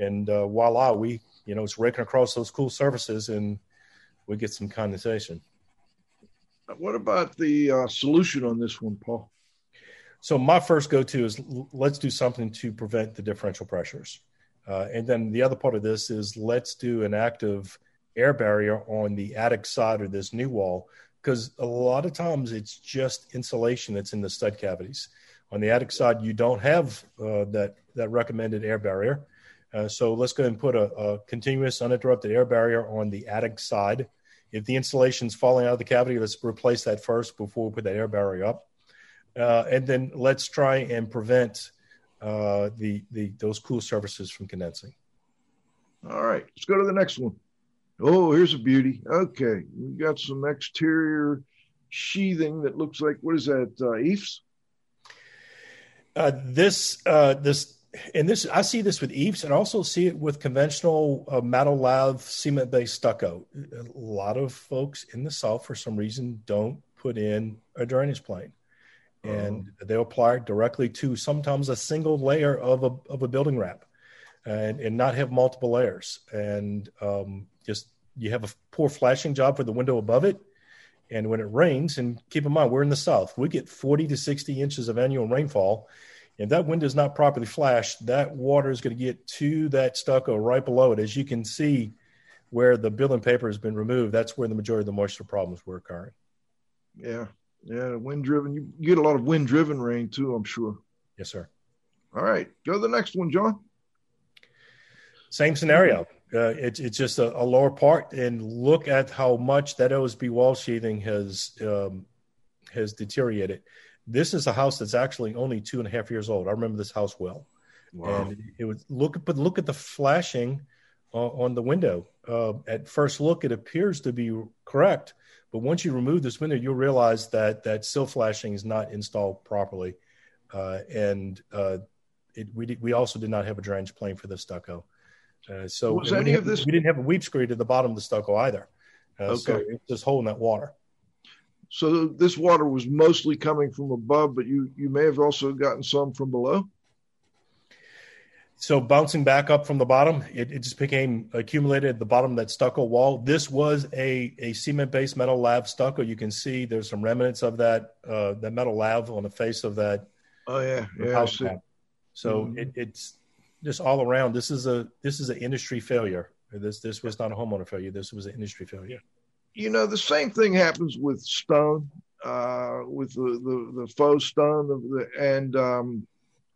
and uh, voila, we you know, it's raking across those cool surfaces and we get some condensation. What about the uh, solution on this one, Paul? So my first go-to is let's do something to prevent the differential pressures. Uh, and then the other part of this is let's do an active air barrier on the attic side of this knee wall because a lot of times it's just insulation that's in the stud cavities. On the attic side, you don't have uh, that that recommended air barrier. Uh, so let's go and put a, a, continuous uninterrupted air barrier on the attic side. If the insulation's falling out of the cavity, let's replace that first before we put that air barrier up. Uh, and then let's try and prevent uh, the, the those cool surfaces from condensing. All right, let's go to the next one. Oh, here's a beauty. Okay, we got some exterior sheathing that looks like what is that? Uh, EIFS. Uh, this uh, this and this I see this with EIFS, and also see it with conventional uh, metal lath cement based stucco. A lot of folks in the South, for some reason, don't put in a drainage plane, and oh. they apply it directly to sometimes a single layer of a of a building wrap, and and not have multiple layers, and um, just you have a poor flashing job for the window above it. And when it rains, and keep in mind, we're in the South, we get 40 to 60 inches of annual rainfall if that window is not properly flashed, that water is going to get to that stucco right below it. As you can see, where the building paper has been removed, that's where the majority of the moisture problems were occurring. Yeah, yeah, wind driven. You get a lot of wind driven rain too, I'm sure. Yes, sir. All right, go to the next one, John. Same scenario. Uh, it's it's just a, a, lower part, and look at how much that OSB wall sheathing has um, has deteriorated. This is a house that's actually only two and a half years old. I remember this house well. Wow. And it was look, but look at the flashing uh, on the window. Uh, at first look, it appears to be correct, but once you remove this window, you'll realize that that sill flashing is not installed properly, uh, and uh, it, we did, we also did not have a drainage plane for the stucco. Uh, so was any of this? We didn't have a weep screed at the bottom of the stucco either. Uh, okay. So it's just holding that water. So this water was mostly coming from above, but you you may have also gotten some from below. So bouncing back up from the bottom, it, it just became accumulated at the bottom of that stucco wall. This was a, a cement based metal lath stucco. You can see there's some remnants of that uh, that metal lath on the face of that. Oh yeah, yeah. So mm-hmm. it, it's just all around. This is a this is an industry failure. This this was not a homeowner failure. This was an industry failure you know, the same thing happens with stone, uh, with the, the, the faux stone. of The, and um,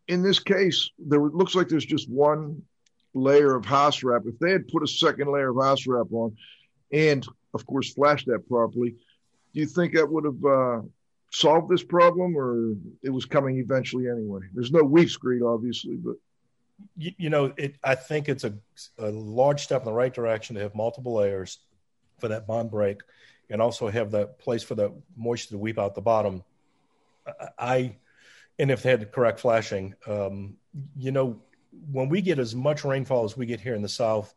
in this case, there looks like there's just one layer of house wrap. If they had put a second layer of house wrap on, and of course flashed that properly, do you think that would have uh, solved this problem, or it was coming eventually anyway? There's no weep screed, obviously, but you, you know, it. I think it's a, a large step in the right direction to have multiple layers for that bond break and also have that place for the moisture to weep out the bottom. I, and if they had the correct flashing, um, you know, when we get as much rainfall as we get here in the South,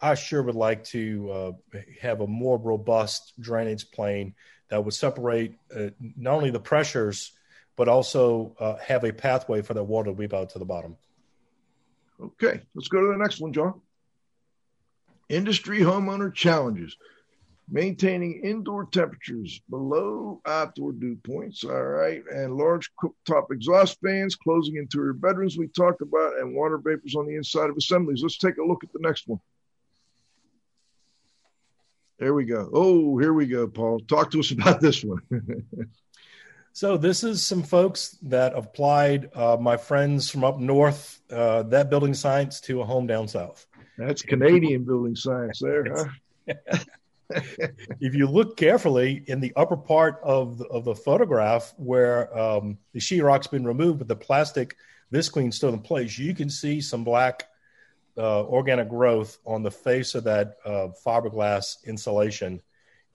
I sure would like to uh, have a more robust drainage plane that would separate uh, not only the pressures, but also uh, have a pathway for that water to weep out to the bottom. Okay, let's go to the next one, John. Industry homeowner challenges maintaining indoor temperatures below outdoor dew points. All right. And large cooktop exhaust fans, closing into interior bedrooms, we talked about, and water vapors on the inside of assemblies. Let's take a look at the next one. There we go. Oh, here we go, Paul. Talk to us about this one. so, this is some folks that applied uh, my friends from up north, uh, that building science to a home down south. That's Canadian building science there, huh? if you look carefully in the upper part of the, of the photograph where um, the sheetrock's been removed, but the plastic this visqueen still in place, you can see some black uh, organic growth on the face of that uh, fiberglass insulation.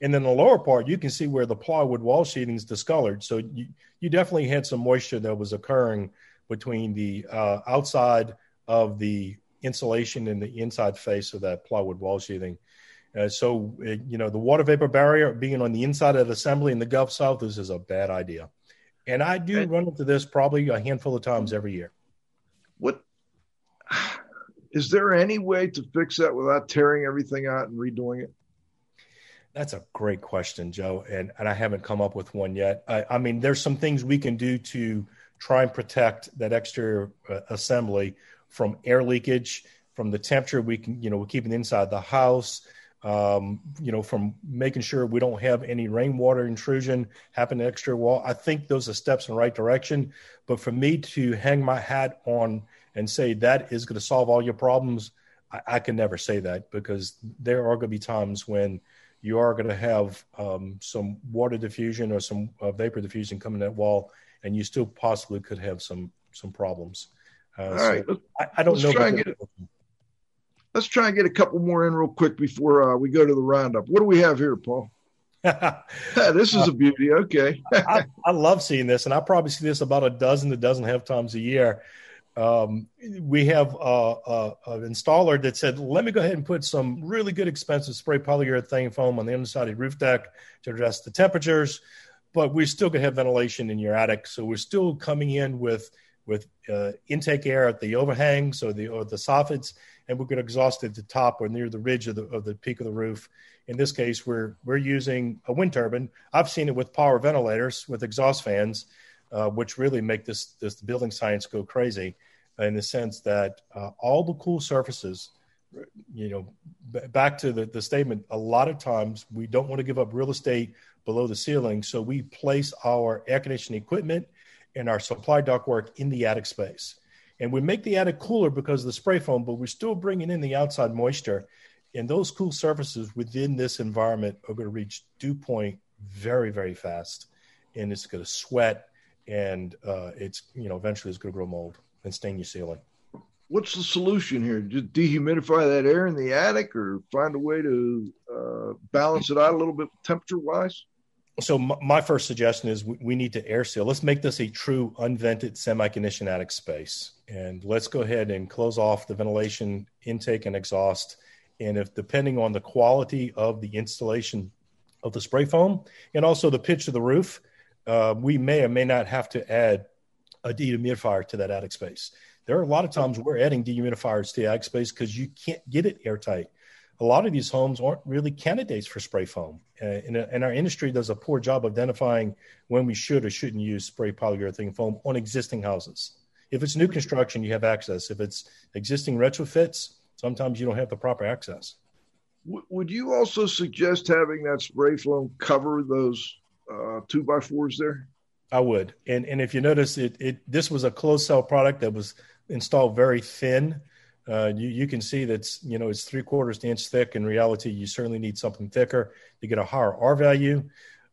And then the lower part, you can see where the plywood wall sheathing is discolored. So you, you definitely had some moisture that was occurring between the uh, outside of the insulation and the inside face of that plywood wall sheathing. Uh, so, uh, you know, the water vapor barrier being on the inside of the assembly in the Gulf South, this is a bad idea. And I do run into this probably a handful of times every year. What Is there any way to fix that without tearing everything out and redoing it? That's a great question, Joe, and and I haven't come up with one yet. I, I mean, there's some things we can do to try and protect that exterior uh, assembly from air leakage, from the temperature we can, you know, we're keeping inside the house. Um, you know, from making sure we don't have any rainwater intrusion happen to exterior wall. I think those are steps in the right direction. But for me to hang my hat on and say that is going to solve all your problems, I, I can never say that because there are going to be times when you are going to have um, some water diffusion or some uh, vapor diffusion coming that wall, and you still possibly could have some some problems. Uh, All so right, I, I, don't know. Try and get, let's try and get a couple more in real quick before uh, we go to the roundup. What do we have here, Paul? this is a beauty. Okay. I, I, love seeing this, and I probably see this about a dozen to dozen half times a year. Um, we have uh, uh, an installer that said, let me go ahead and put some really good expensive spray polyurethane foam on the inside of the roof deck to address the temperatures, but we're still going to have ventilation in your attic. So we're still coming in with with uh, intake air at the overhangs or the or the soffits, and we're going to exhaust at the top or near the ridge of the of the peak of the roof. In this case, we're we're using a wind turbine. I've seen it with power ventilators with exhaust fans uh, which really make this this building science go crazy, in the sense that uh, all the cool surfaces, you know, b- back to the, the statement, a lot of times we don't want to give up real estate below the ceiling, so we place our air conditioning equipment and our supply ductwork in the attic space. And we make the attic cooler because of the spray foam, but we're still bringing in the outside moisture. And those cool surfaces within this environment are going to reach dew point very, very fast. And it's going to sweat and uh, it's you know eventually it's going to grow mold and stain your ceiling. What's the solution here? Just dehumidify that air in the attic, or find a way to uh, balance it out a little bit temperature wise? So my, first suggestion is we, we, need to air seal. Let's make this a true unvented semi-conditioned attic space, and let's go ahead and close off the ventilation intake and exhaust. And if depending on the quality of the installation of the spray foam and also the pitch of the roof, uh, we may or may not have to add a dehumidifier to that attic space. There are a lot of times we're adding dehumidifiers to the attic space because you can't get it airtight. A lot of these homes aren't really candidates for spray foam, uh, and, and, our industry does a poor job of identifying when we should or shouldn't use spray polyurethane foam on existing houses. If it's new construction, you have access. If it's existing retrofits, sometimes you don't have the proper access. would you also suggest having that spray foam cover those uh, two by fours there? I would. And and if you notice, it it this was a closed cell product that was installed very thin. Uh, you you can see that's you know it's three quarters inch thick. In reality, you certainly need something thicker to get a higher R value.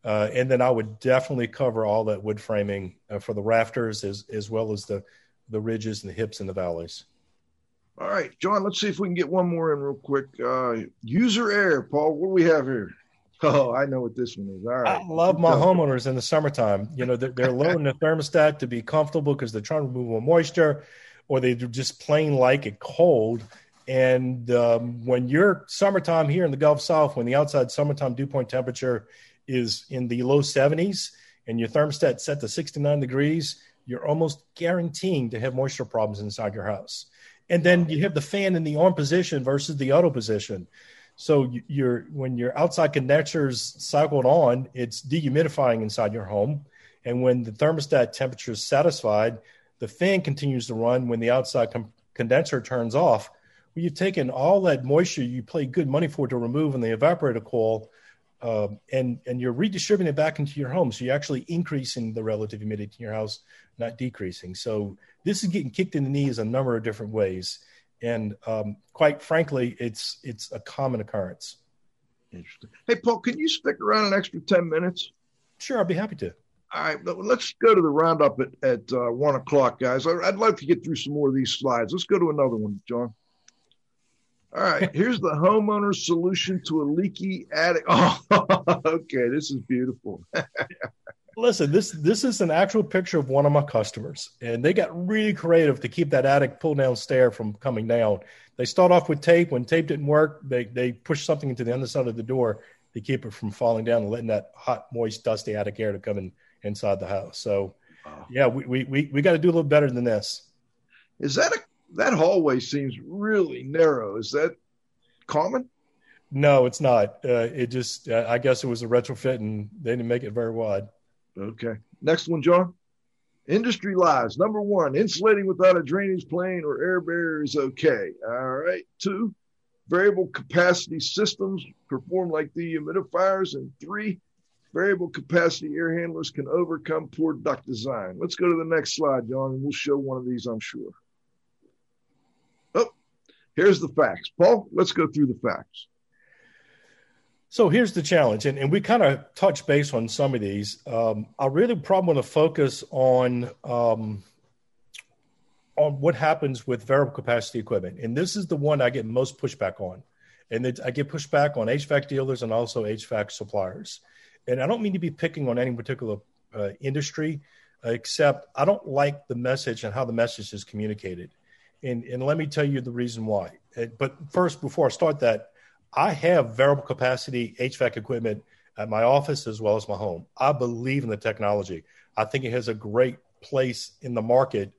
Uh, and then I would definitely cover all that wood framing uh, for the rafters as as well as the the ridges and the hips and the valleys. All right, John. Let's see if we can get one more in real quick. Uh, user air, Paul. What do we have here? Oh, I know what this one is. All right. I love my homeowners in the summertime. You know, they're, they're lowering the thermostat to be comfortable because they're trying to remove more moisture, or they just plain like it cold. And um, when you're summertime here in the Gulf South, when the outside summertime dew point temperature is in the low 70s and your thermostat set to 69 degrees, you're almost guaranteeing to have moisture problems inside your house. And then you have the fan in the on position versus the auto position. So you're when your outside condensers cycled on, it's dehumidifying inside your home, and when the thermostat temperature is satisfied, the fan continues to run when the outside com- condenser turns off. Well, you've taken all that moisture you paid good money for to remove in the evaporator coil, uh, and and you're redistributing it back into your home. So you're actually increasing the relative humidity in your house, not decreasing. So this is getting kicked in the knees a number of different ways and um, quite frankly, it's it's a common occurrence. Interesting. Hey, Paul, can you stick around an extra ten minutes? Sure, I'd be happy to. All right, let's go to the roundup at, at uh, one o'clock, guys. I'd like to get through some more of these slides. Let's go to another one, John. All right, here's the homeowner's solution to a leaky attic. Oh, okay, this is beautiful. Listen, this this is an actual picture of one of my customers, and they got really creative to keep that attic pull down stair from coming down. They start off with tape. When tape didn't work, they they push something into the underside of the door to keep it from falling down and letting that hot, moist, dusty attic air to come in inside the house. So, wow. yeah, we we we, we got to do a little better than this. Is that a that hallway seems really narrow. Is that common? No, it's not. Uh, it just, uh, I guess it was a retrofit and they didn't make it very wide. Okay. Next one, John. Industry lies. Number one, insulating without a drainage plane or air barrier is okay. All right. Two, variable capacity systems perform like dehumidifiers. And three, variable capacity air handlers can overcome poor duct design. Let's go to the next slide, John, and we'll show one of these, I'm sure. Oh, here's the facts. Paul, let's go through the facts. So here's the challenge, and, and we kind of touch base on some of these. Um, I really probably want to focus on um, on what happens with variable capacity equipment, and this is the one I get most pushback on, and it, I get pushback on HVAC dealers and also HVAC suppliers. And I don't mean to be picking on any particular uh, industry, uh, except I don't like the message and how the message is communicated. And, and let me tell you the reason why. But first, before I start that, I have variable capacity HVAC equipment at my office as well as my home. I believe in the technology. I think it has a great place in the market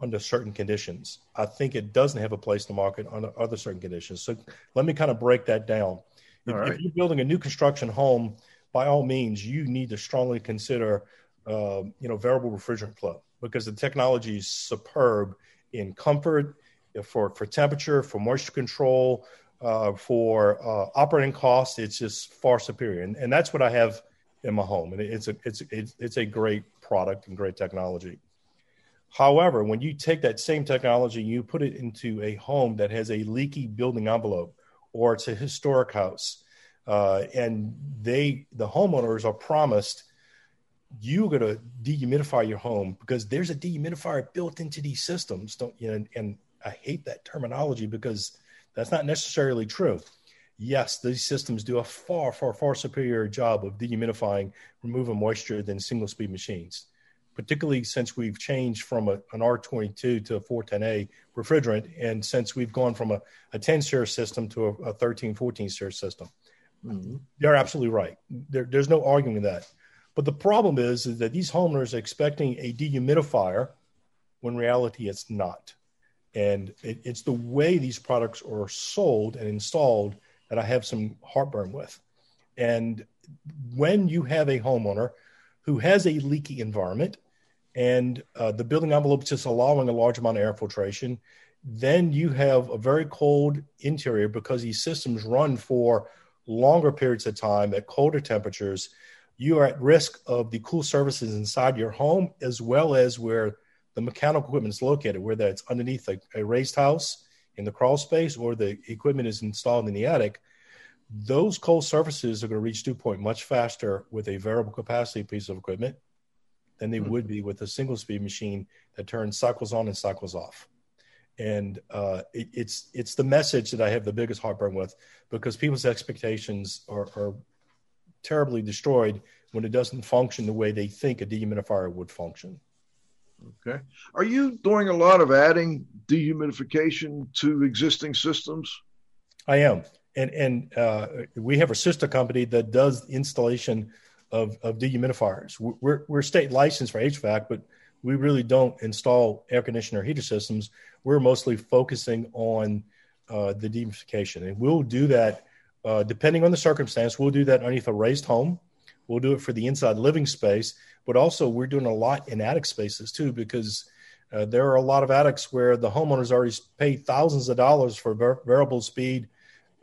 under certain conditions. I think it doesn't have a place in the market under other certain conditions. So let me kind of break that down. If, right. if, you're building a new construction home, by all means, you need to strongly consider, uh, you know, variable refrigerant flow because the technology is superb in comfort, for for temperature, for moisture control, uh, for uh, operating costs, it's just far superior, and, and that's what I have in my home, and it's a it's it's it's a great product and great technology. However, when you take that same technology and you put it into a home that has a leaky building envelope, or it's a historic house, uh, and they the homeowners are promised you're going to dehumidify your home because there's a dehumidifier built into these systems. Don't you know? And, I hate that terminology because that's not necessarily true. Yes, these systems do a far, far, far superior job of dehumidifying, removing moisture than single speed machines, particularly since we've changed from a, an R22 to a 410A refrigerant, and since we've gone from a, a 10 SEER system to a, a 13, 14 SEER system. Mm-hmm. They're absolutely right. There, there's no arguing that. But the problem is, is that these homeowners are expecting a dehumidifier when reality it's not. And it, it's the way these products are sold and installed that I have some heartburn with. And when you have a homeowner who has a leaky environment and uh, the building envelope is just allowing a large amount of air filtration, then you have a very cold interior because these systems run for longer periods of time at colder temperatures. You are at risk of the cool surfaces inside your home as well as where the mechanical equipment is located, whether it's underneath a, a raised house in the crawl space or the equipment is installed in the attic, those cold surfaces are going to reach dew point much faster with a variable capacity piece of equipment than they mm-hmm. would be with a single speed machine that turns cycles on and cycles off. And uh, it, it's it's the message that I have the biggest heartburn with because people's expectations are, are terribly destroyed when it doesn't function the way they think a dehumidifier would function. Okay. Are you doing a lot of adding dehumidification to existing systems? I am. And and uh, we have a sister company that does installation of, of dehumidifiers. We're, we're state licensed for HVAC, but we really don't install air conditioner heater systems. We're mostly focusing on uh, the dehumidification. And we'll do that uh, depending on the circumstance. We'll do that underneath a raised home. We'll do it for the inside living space but also we're doing a lot in attic spaces too because uh, there are a lot of attics where the homeowners already paid thousands of dollars for variable speed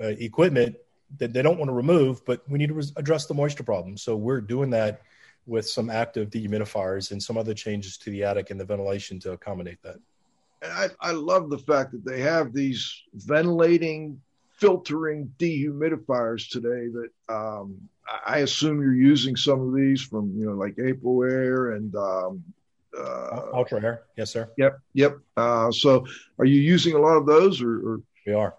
uh, equipment that they don't want to remove, but we need to res- address the moisture problem. So we're doing that with some active dehumidifiers and some other changes to the attic and the ventilation to accommodate that. I, I love the fact that they have these ventilating, filtering dehumidifiers today that um, I assume you're using some of these from you know like Aprilaire and um, uh, Ultra-Aire. Yes, sir. Yep, yep. Uh, so, are you using a lot of those, or, or? we are?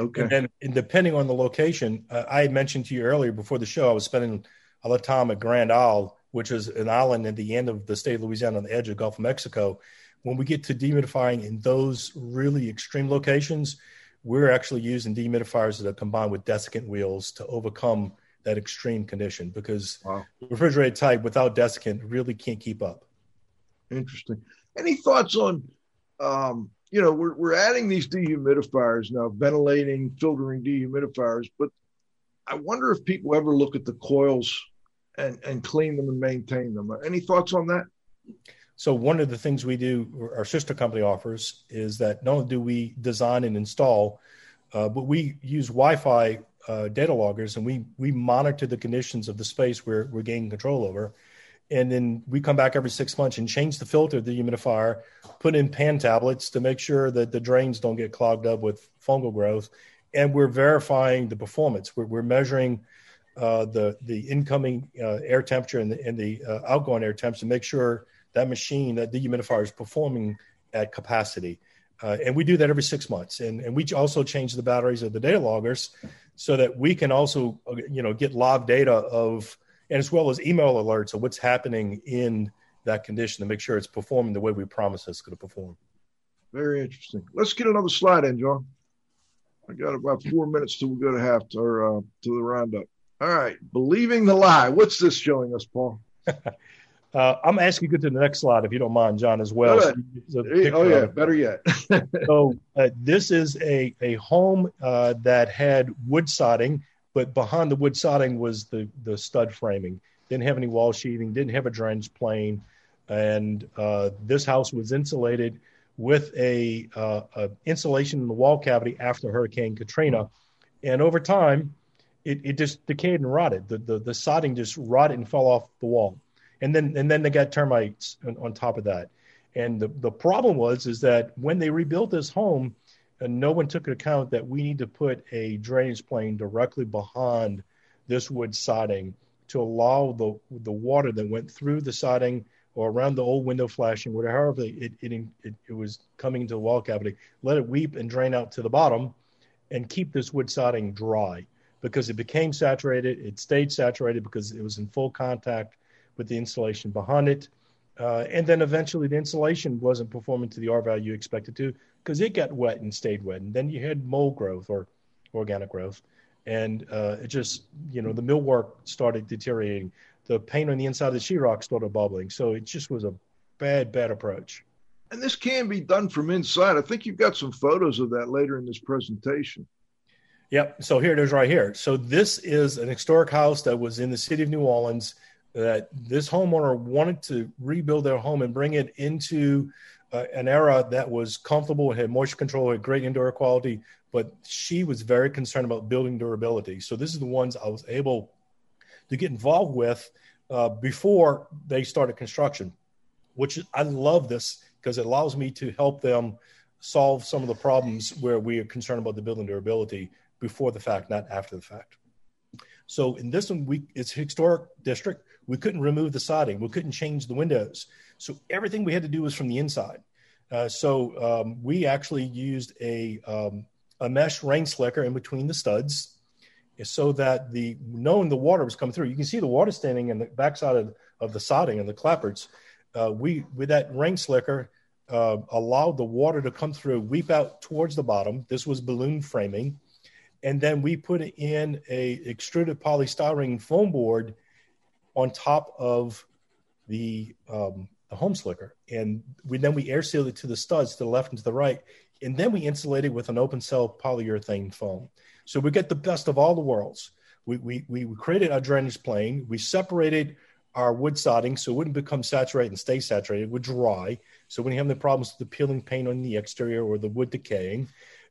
Okay. And, then, and depending on the location, uh, I had mentioned to you earlier before the show, I was spending a lot of time at Grand Isle, which is an island at the end of the state of Louisiana on the edge of Gulf of Mexico. When we get to dehumidifying in those really extreme locations, we're actually using dehumidifiers that are combined with desiccant wheels to overcome that extreme condition because wow. refrigerated type without desiccant really can't keep up. Interesting. Any thoughts on um, you know, we're, we're adding these dehumidifiers now, ventilating, filtering dehumidifiers, but I wonder if people ever look at the coils and, and clean them and maintain them. Any thoughts on that? So one of the things we do, our sister company offers, is that not only do we design and install, uh, but we use Wi-Fi uh, data loggers and we we monitor the conditions of the space we're we're gaining control over, and then we come back every six months and change the filter, the humidifier, put in pan tablets to make sure that the drains don't get clogged up with fungal growth, and we're verifying the performance. We're, we're measuring uh, the the incoming uh, air temperature and the, and the uh, outgoing air temperature to make sure that machine, that dehumidifier, is performing at capacity. Uh, and we do that every six months. And, and we also change the batteries of the data loggers so that we can also, uh, you know, get live data of, and as well as email alerts of what's happening in that condition to make sure it's performing the way we promised it's going to perform. Very interesting. Let's get another slide in, John. I got about four minutes till we go to half or uh, to the roundup. All right, believing the lie. What's this showing us, Paul? Uh, I'm asking you to go to the next slide if you don't mind, John, as well. So oh yeah, better yet. so uh, this is a a home uh, that had wood siding, but behind the wood siding was the the stud framing. Didn't have any wall sheathing. Didn't have a drainage plane, and uh, this house was insulated with a, uh, a, insulation in the wall cavity after Hurricane Katrina, and over time, it, it just decayed and rotted. The, the the siding just rotted and fell off the wall and then and then they got termites on, on top of that. And the, the problem was is that when they rebuilt this home, uh, no one took account that we need to put a drainage plane directly behind this wood siding to allow the the water that went through the siding or around the old window flashing, whatever it it, it, it was coming into the wall cavity, let it weep and drain out to the bottom and keep this wood siding dry because it became saturated. It stayed saturated because it was in full contact with the insulation behind it. Uh, and then eventually the insulation wasn't performing to the R value you expected to because it got wet and stayed wet. And then you had mold growth or organic growth. And uh, it just, you know, the millwork started deteriorating. The paint on the inside of the sheetrock started bubbling. So it just was a bad, bad approach. And this can be done from inside. I think you've got some photos of that later in this presentation. Yep. So here it is right here. So this is an historic house that was in the city of New Orleans that this homeowner wanted to rebuild their home and bring it into uh, an era that was comfortable, had moisture control, had great indoor quality, but she was very concerned about building durability. So this is the ones I was able to get involved with uh, before they started construction, which I love this because it allows me to help them solve some of the problems where we are concerned about the building durability before the fact, not after the fact. So in this one, we it's historic district. We couldn't remove the siding. We couldn't change the windows. So everything we had to do was from the inside. Uh, so um, we actually used a um, a mesh rain slicker in between the studs, so that the knowing the water was coming through. You can see the water standing in the backside of, of the siding and the clapboards. Uh, we with that rain slicker uh, allowed the water to come through, weep out towards the bottom. This was balloon framing, and then we put in a extruded polystyrene foam board on top of the um, the home slicker, and we then we air sealed it to the studs to the left and to the right, and then we insulated with an open cell polyurethane foam. So we get the best of all the worlds. We we we created a drainage plane. We separated our wood siding so it wouldn't become saturated and stay saturated. It would dry. So when you have the problems with the peeling paint on the exterior or the wood decaying,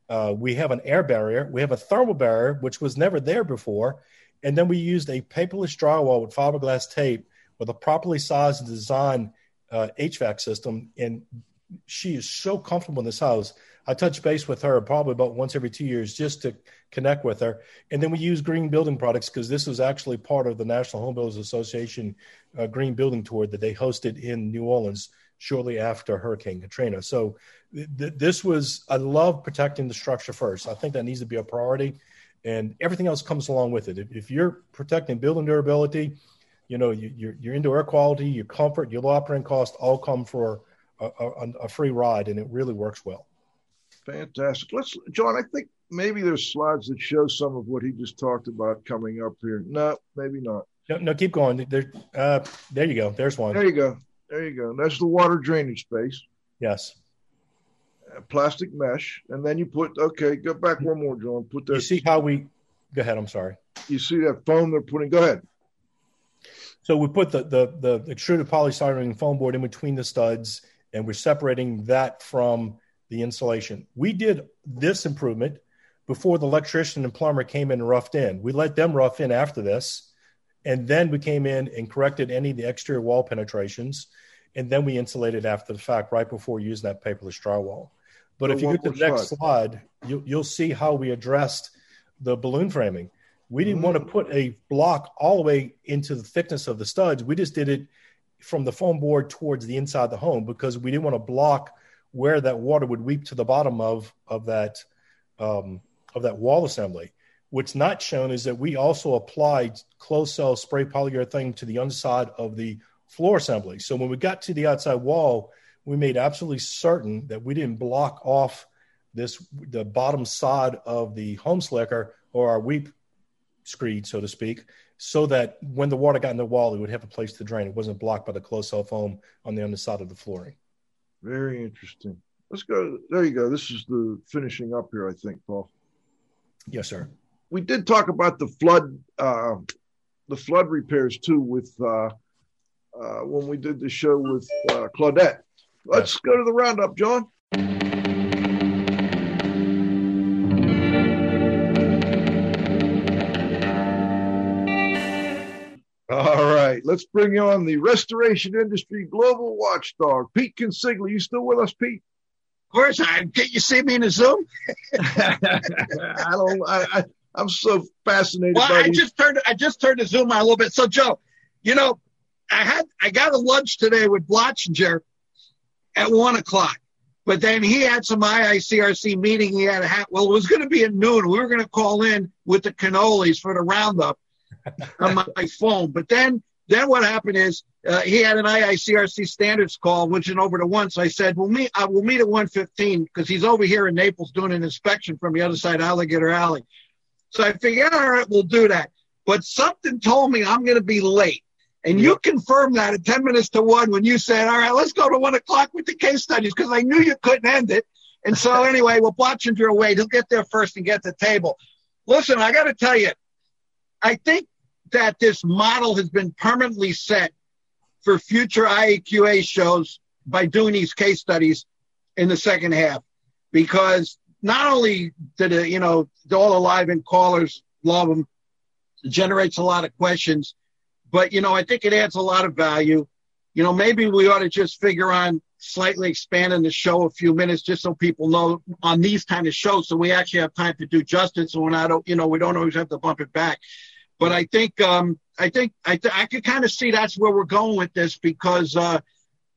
uh, we have an air barrier. We have a thermal barrier, which was never there before. And then we used a paperless drywall with fiberglass tape with a properly sized and designed uh, HVAC system. And she is so comfortable in this house. I touch base with her probably about once every two years just to connect with her. And then we use green building products because this was actually part of the National Home Builders Association uh, Green Building Tour that they hosted in New Orleans shortly after Hurricane Katrina. So th- this was, I love protecting the structure first. I think that needs to be a priority and everything else comes along with it. If, if you're protecting building durability, you know, you, your, your indoor air quality, your comfort, your low operating cost all come for a, a, a free ride and it really works well. Fantastic. Let's, John, I think maybe there's slides that show some of what he just talked about coming up here. No, maybe not. No, no keep going. There, uh, there you go. There's one. There you go. There you go. That's the water drainage space. Yes. Uh, plastic mesh, and then you put okay. Go back one more, John. Put that. You see how we? Go ahead. I'm sorry. You see that foam they're putting? Go ahead. So we put the the the extruded polystyrene foam board in between the studs, and we're separating that from the insulation. We did this improvement before the electrician and plumber came in and roughed in. We let them rough in after this, and then we came in and corrected any of the exterior wall penetrations, and then we insulated after the fact, right before using that paperless drywall. But if you get to the next slide, slide you, you'll see how we addressed the balloon framing. We didn't mm-hmm. want to put a block all the way into the thickness of the studs. We just did it from the foam board towards the inside of the home because we didn't want to block where that water would weep to the bottom of of that um, of that wall assembly. What's not shown is that we also applied closed cell spray polyurethane to the underside of the floor assembly. So when we got to the outside wall, we made absolutely certain that we didn't block off this the bottom side of the home slicker or our weep screed, so to speak, so that when the water got in the wall, it would have a place to drain. It wasn't blocked by the closed cell foam on the underside of the flooring. Very interesting. Let's go. There you go. This is the finishing up here, I think, Paul. Yes, sir. We did talk about the flood, uh, the flood repairs too, with uh, uh, when we did the show with uh, Claudette. Let's yes. go to the roundup, John. All right, let's bring on the restoration industry global watchdog, Pete Consigli. You still with us, Pete? Of course, I get you see me in a Zoom. I don't. I, I, am so fascinated. Well, I just turned. I just turned the Zoom on a little bit. So, Joe, you know, I had I got a lunch today with Blotchinger at one o'clock, but then he had some IICRC meeting. He had a hat. Well, it was going to be at noon. We were going to call in with the cannolis for the roundup on my phone. But then, then what happened is uh, he had an IICRC standards call, which went over to one. So I said, "We'll meet. Uh, we'll meet at 1:15 because he's over here in Naples doing an inspection from the other side, Alligator Alley." So I figured, all right, we'll do that. But something told me I'm going to be late. And you confirmed that at 10 minutes to one when you said, all right, let's go to one o'clock with the case studies because I knew you couldn't end it. And so anyway, we'll watch him your way. He'll get there first and get the table. Listen, I got to tell you, I think that this model has been permanently set for future IAQA shows by doing these case studies in the second half because not only did it, you know, all the live and callers love them, generates a lot of questions, but, you know, I think it adds a lot of value. You know, maybe we ought to just figure on slightly expanding the show a few minutes just so people know on these kind of shows so we actually have time to do justice and we're not, you know, we don't always have to bump it back. But I think um, I think I, th- I could kind of see that's where we're going with this because uh,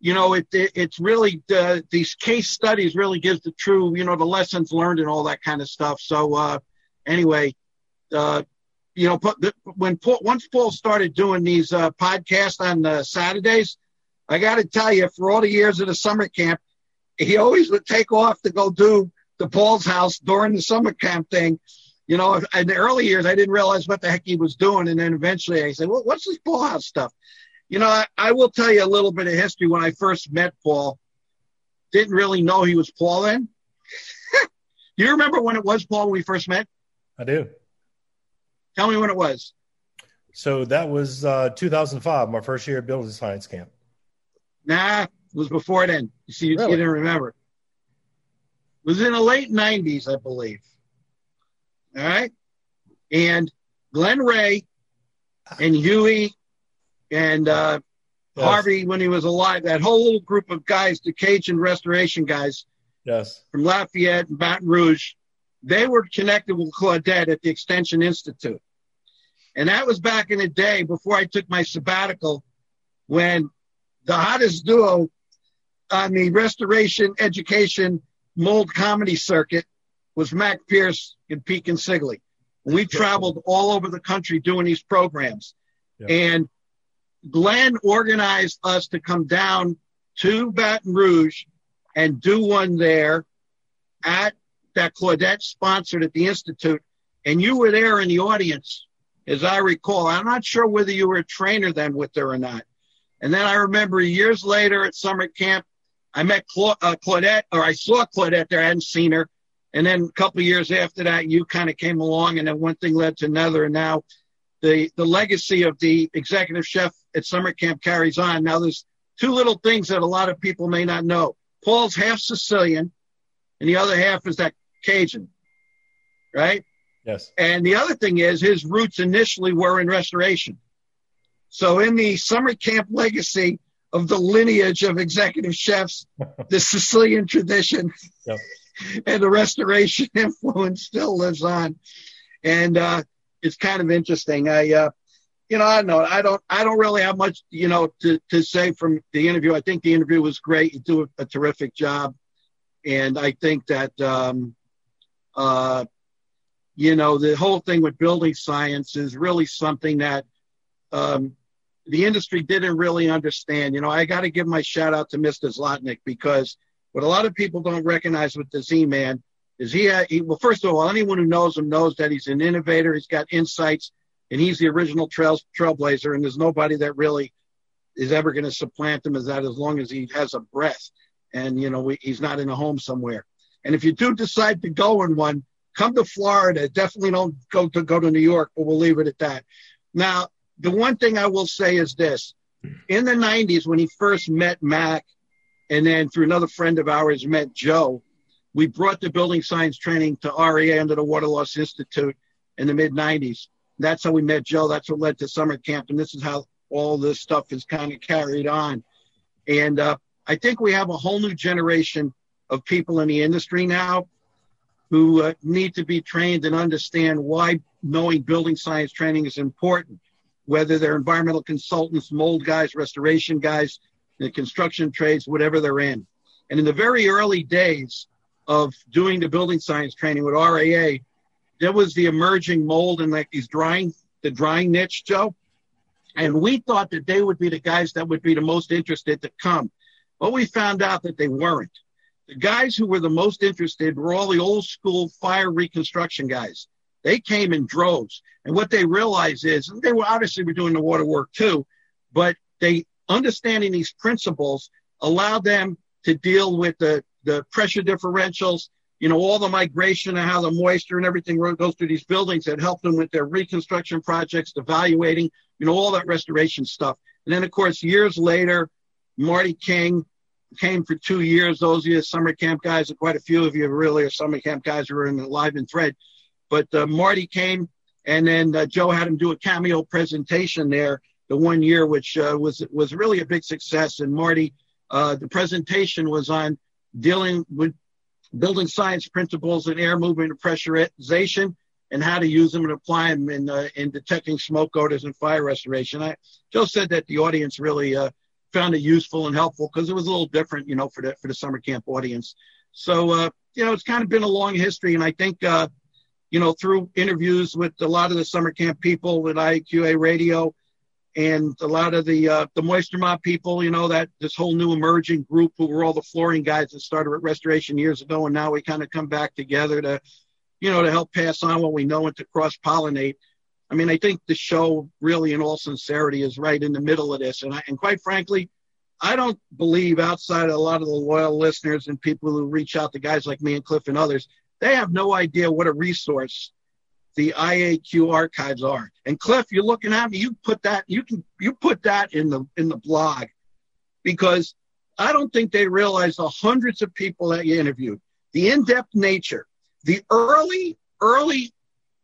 you know it, it it's really the, these case studies really gives the true you know the lessons learned and all that kind of stuff. So uh, anyway, uh, you know when Paul, once Paul started doing these uh, podcasts on uh, Saturdays, I got to tell you, for all the years of the summer camp, he always would take off to go do the Paul's house during the summer camp thing you know, in the early years, I didn't realize what the heck he was doing. And then eventually I said, well, what's this Paul House stuff? You know, I, I, will tell you a little bit of history. When I first met Paul, didn't really know he was Paul then. you remember when it was Paul when we first met? I do. Tell me when it was. So that was uh, 2005, my first year at building science camp. Nah, it was before then. You see, really? you didn't remember. It was in the late 90s, I believe. All right. And Glenn Ray and Huey and uh, yes. Harvey, when he was alive, that whole little group of guys, the Cajun restoration guys yes. from Lafayette and Baton Rouge, they were connected with Claudette at the Extension Institute. And that was back in the day before I took my sabbatical when the hottest duo on the restoration education mold comedy circuit was Mac Pierce and Pete Consigli. We traveled all over the country doing these programs. Yeah. And Glenn organized us to come down to Baton Rouge and do one there at that Claudette sponsored at the Institute. And you were there in the audience, as I recall. I'm not sure whether you were a trainer then with her or not. And then I remember years later at summer camp, I met Cla- uh, Claudette, or I saw Claudette there. I hadn't seen her. And then a couple years after that, you kind of came along, and then one thing led to another. And now the the legacy of the executive chef at summer camp carries on. Now there's two little things that a lot of people may not know. Paul's half Sicilian, and the other half is that Cajun, right? Yes. And the other thing is his roots initially were in restoration. So in the summer camp legacy of the lineage of executive chefs, the Sicilian tradition yep. and the restoration influence still lives on. And uh, it's kind of interesting. I, uh, you know, I don't know. I don't. I don't really have much, you know, to, to say from the interview. I think the interview was great. You do a, a terrific job, and I think that, um, uh, you know, the whole thing with building science is really something that um, the industry didn't really understand. You know, I got to give my shout out to Mr. Zlotnik because what a lot of people don't recognize with the Z-Man is he, he, well, first of all, anyone who knows him knows that he's an innovator. He's got insights and he's the original trail, trailblazer. And there's nobody that really is ever going to supplant him as that as long as he has a breath and, you know, we, he's not in a home somewhere. And if you do decide to go in one, come to Florida. Definitely don't go to go to New York, but we'll leave it at that. Now, the one thing I will say is this: in the '90s, when he first met Mac, and then through another friend of ours met Joe, we brought the building science training to REA under the Water Loss Institute in the mid '90s. That's how we met Joe. That's what led to summer camp, and this is how all this stuff is kind of carried on. And uh, I think we have a whole new generation of people in the industry now who uh, need to be trained and understand why knowing building science training is important whether they're environmental consultants, mold guys, restoration guys, the construction trades, whatever they're in. And in the very early days of doing the building science training with RAA, there was the emerging mold and like these drying, the drying niche, Joe. And we thought that they would be the guys that would be the most interested to come. But we found out that they weren't. The guys who were the most interested were all the old school fire reconstruction guys. They came in droves. And what they realized is they were obviously were doing the water work too, but they understanding these principles allowed them to deal with the, the pressure differentials, you know, all the migration and how the moisture and everything goes through these buildings that helped them with their reconstruction projects, evaluating, you know, all that restoration stuff. And then, of course, years later, Marty King came for two years. Those of you summer camp guys, quite a few of you really are summer camp guys who are in the live and thread. But uh, Marty came, and then uh, Joe had him do a cameo presentation there the one year, which uh, was was really a big success. And Marty, uh, the presentation was on dealing with building science principles in air movement and pressurization and how to use them and apply them in uh, in detecting smoke odors and fire restoration. I, Joe said that the audience really uh, found it useful and helpful because it was a little different, you know, for the for the summer camp audience. So uh, you know, it's kind of been a long history, and I think uh, you know, through interviews with a lot of the summer camp people at IAQA radio and a lot of the uh, the Moisture Mob people, you know, that this whole new emerging group who were all the flooring guys that started at Restoration years ago, and now we kind of come back together to, you know, to help pass on what we know and to cross pollinate. I mean, I think the show really, in all sincerity, is right in the middle of this, and I, and quite frankly, I don't believe outside of a lot of the loyal listeners and people who reach out to guys like me and Cliff and others they have no idea what a resource the IAQ archives are. And Cliff, you're looking at me. You put that you can you put that in the in the blog because I don't think they realize the hundreds of people that you interviewed, the in-depth nature, the early early,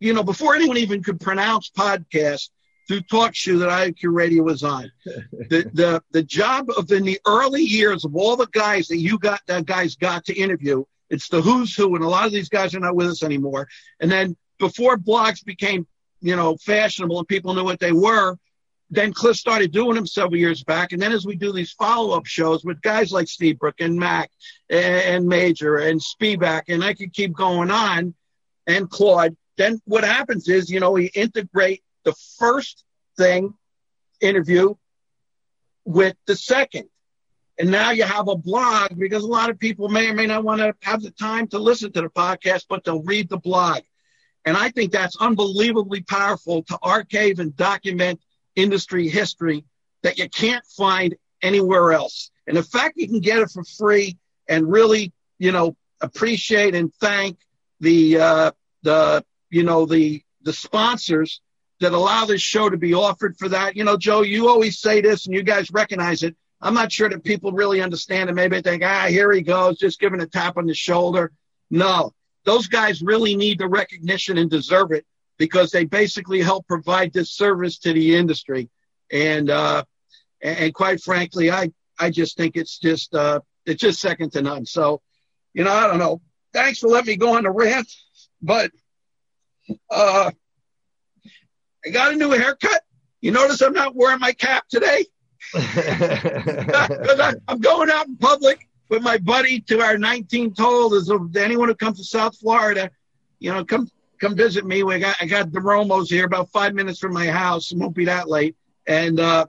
you know, before anyone even could pronounce podcast through talk show that IAQ Radio was on. the the the job of in the early years of all the guys that you got that guys got to interview it's the who's who, and a lot of these guys are not with us anymore. And then before blogs became, you know, fashionable and people knew what they were, then Cliff started doing them several years back. And then as we do these follow up shows with guys like Steve Brook and Mac and Major and Spivak, and I could keep going on, and Claude, then what happens is, you know, we integrate the first thing interview with the second. And now you have a blog because a lot of people may or may not want to have the time to listen to the podcast, but they'll read the blog. And I think that's unbelievably powerful to archive and document industry history that you can't find anywhere else. And the fact you can get it for free and really, you know, appreciate and thank the, uh, the, you know, the, the sponsors that allow this show to be offered for that. You know, Joe, you always say this and you guys recognize it. I'm not sure that people really understand it. Maybe they think, ah, here he goes, just giving a tap on the shoulder. No, those guys really need the recognition and deserve it because they basically help provide this service to the industry. And, uh, and quite frankly, I, I just think it's just, uh, it's just second to none. So, you know, I don't know. Thanks for letting me go on the rant, but, uh, I got a new haircut. You notice I'm not wearing my cap today because I'm going out in public with my buddy to our 19th hole. Is anyone who comes to South Florida, you know, come come visit me. We got I got the Romos here, about five minutes from my house. It won't be that late, and uh,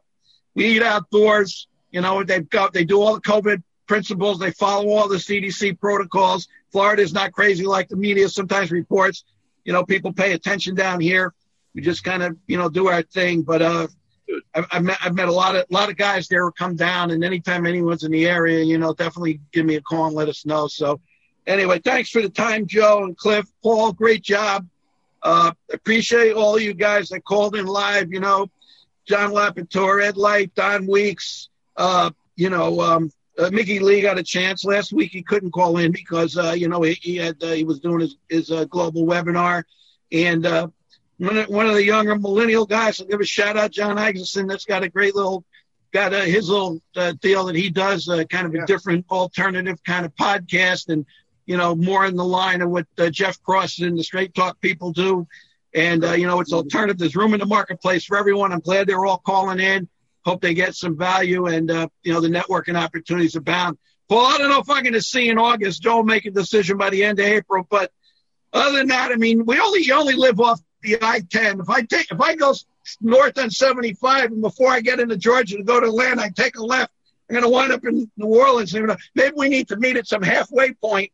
we eat outdoors. You know, they've got they do all the COVID principles. They follow all the CDC protocols. Florida is not crazy like the media sometimes reports. You know, people pay attention down here. We just kind of you know do our thing, but uh, I've, I've, met I've met a lot of lot of guys there who come down, and anytime anyone's in the area, you know, definitely give me a call and let us know. So, anyway, thanks for the time, Joe and Cliff, Paul. Great job. Uh, appreciate all you guys that called in live. You know, John Lapotaire, Ed Light, Don Weeks. Uh, you know, um, uh, Mickey Lee got a chance last week. He couldn't call in because uh, you know he, he had uh, he was doing his his uh, global webinar, and uh, one of, the younger millennial guys. I'll give a shout out, John Isaacson. That's got a great little, got a, his little uh, deal that he does, uh, kind of a yeah. different alternative kind of podcast, and you know more in the line of what uh, Jeff Cross and the Straight Talk people do. And uh, you know it's alternative. There's room in the marketplace for everyone. I'm glad they're all calling in. Hope they get some value, and uh, you know the networking opportunities abound. Paul, I don't know if I'm going to see in August. Don't make a decision by the end of April, but other than that, I mean, we only you only live off the I-10. If I take, if I go north on 75 and before I get into Georgia to go to Atlanta, I take a left. I'm going to wind up in New Orleans. Maybe we need to meet at some halfway point,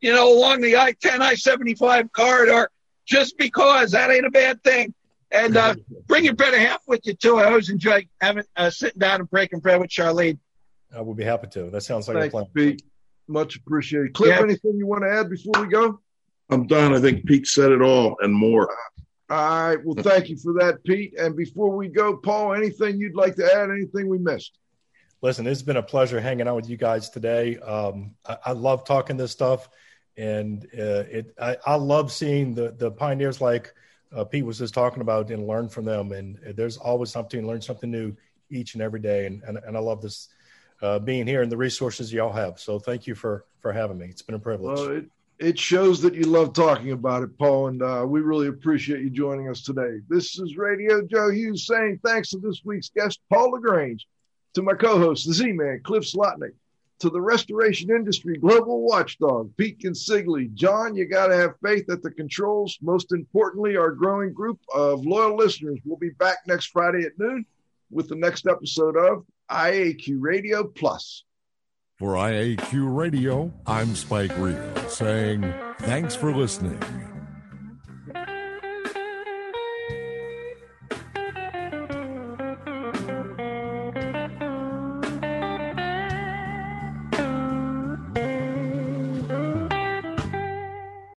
you know, along the I-10, I-75 corridor, just because that ain't a bad thing. And uh, bring your better half with you too. I always enjoy having uh, sitting down and breaking bread with Charlene. I would be happy to. That sounds like Thanks, a plan. Pete. Much appreciated. Cliff, yeah. anything you want to add before we go? I'm done. I think Pete said it all and more. All right. Well, thank you for that, Pete. And before we go, Paul, anything you'd like to add? Anything we missed? Listen, it's been a pleasure hanging out with you guys today. Um, I, I, love talking this stuff, and uh, it. I, I, love seeing the the pioneers like uh, Pete was just talking about and learn from them. And there's always something to learn something new each and every day. And and, and I love this uh, being here and the resources y'all have. So thank you for for having me. It's been a privilege. Well, it, it shows that you love talking about it, Paul, and uh, we really appreciate you joining us today. This is Radio Joe Hughes saying thanks to this week's guest, Paul LaGrange, to my co-host, the Z-Man, Cliff Zlotnik, to the restoration industry global watchdog, Pete Consigli. John, you got to have faith at the controls. Most importantly, our growing group of loyal listeners will be back next Friday at noon with the next episode of IAQ Radio Plus. For IAQ Radio, I'm Spike Real saying thanks for listening.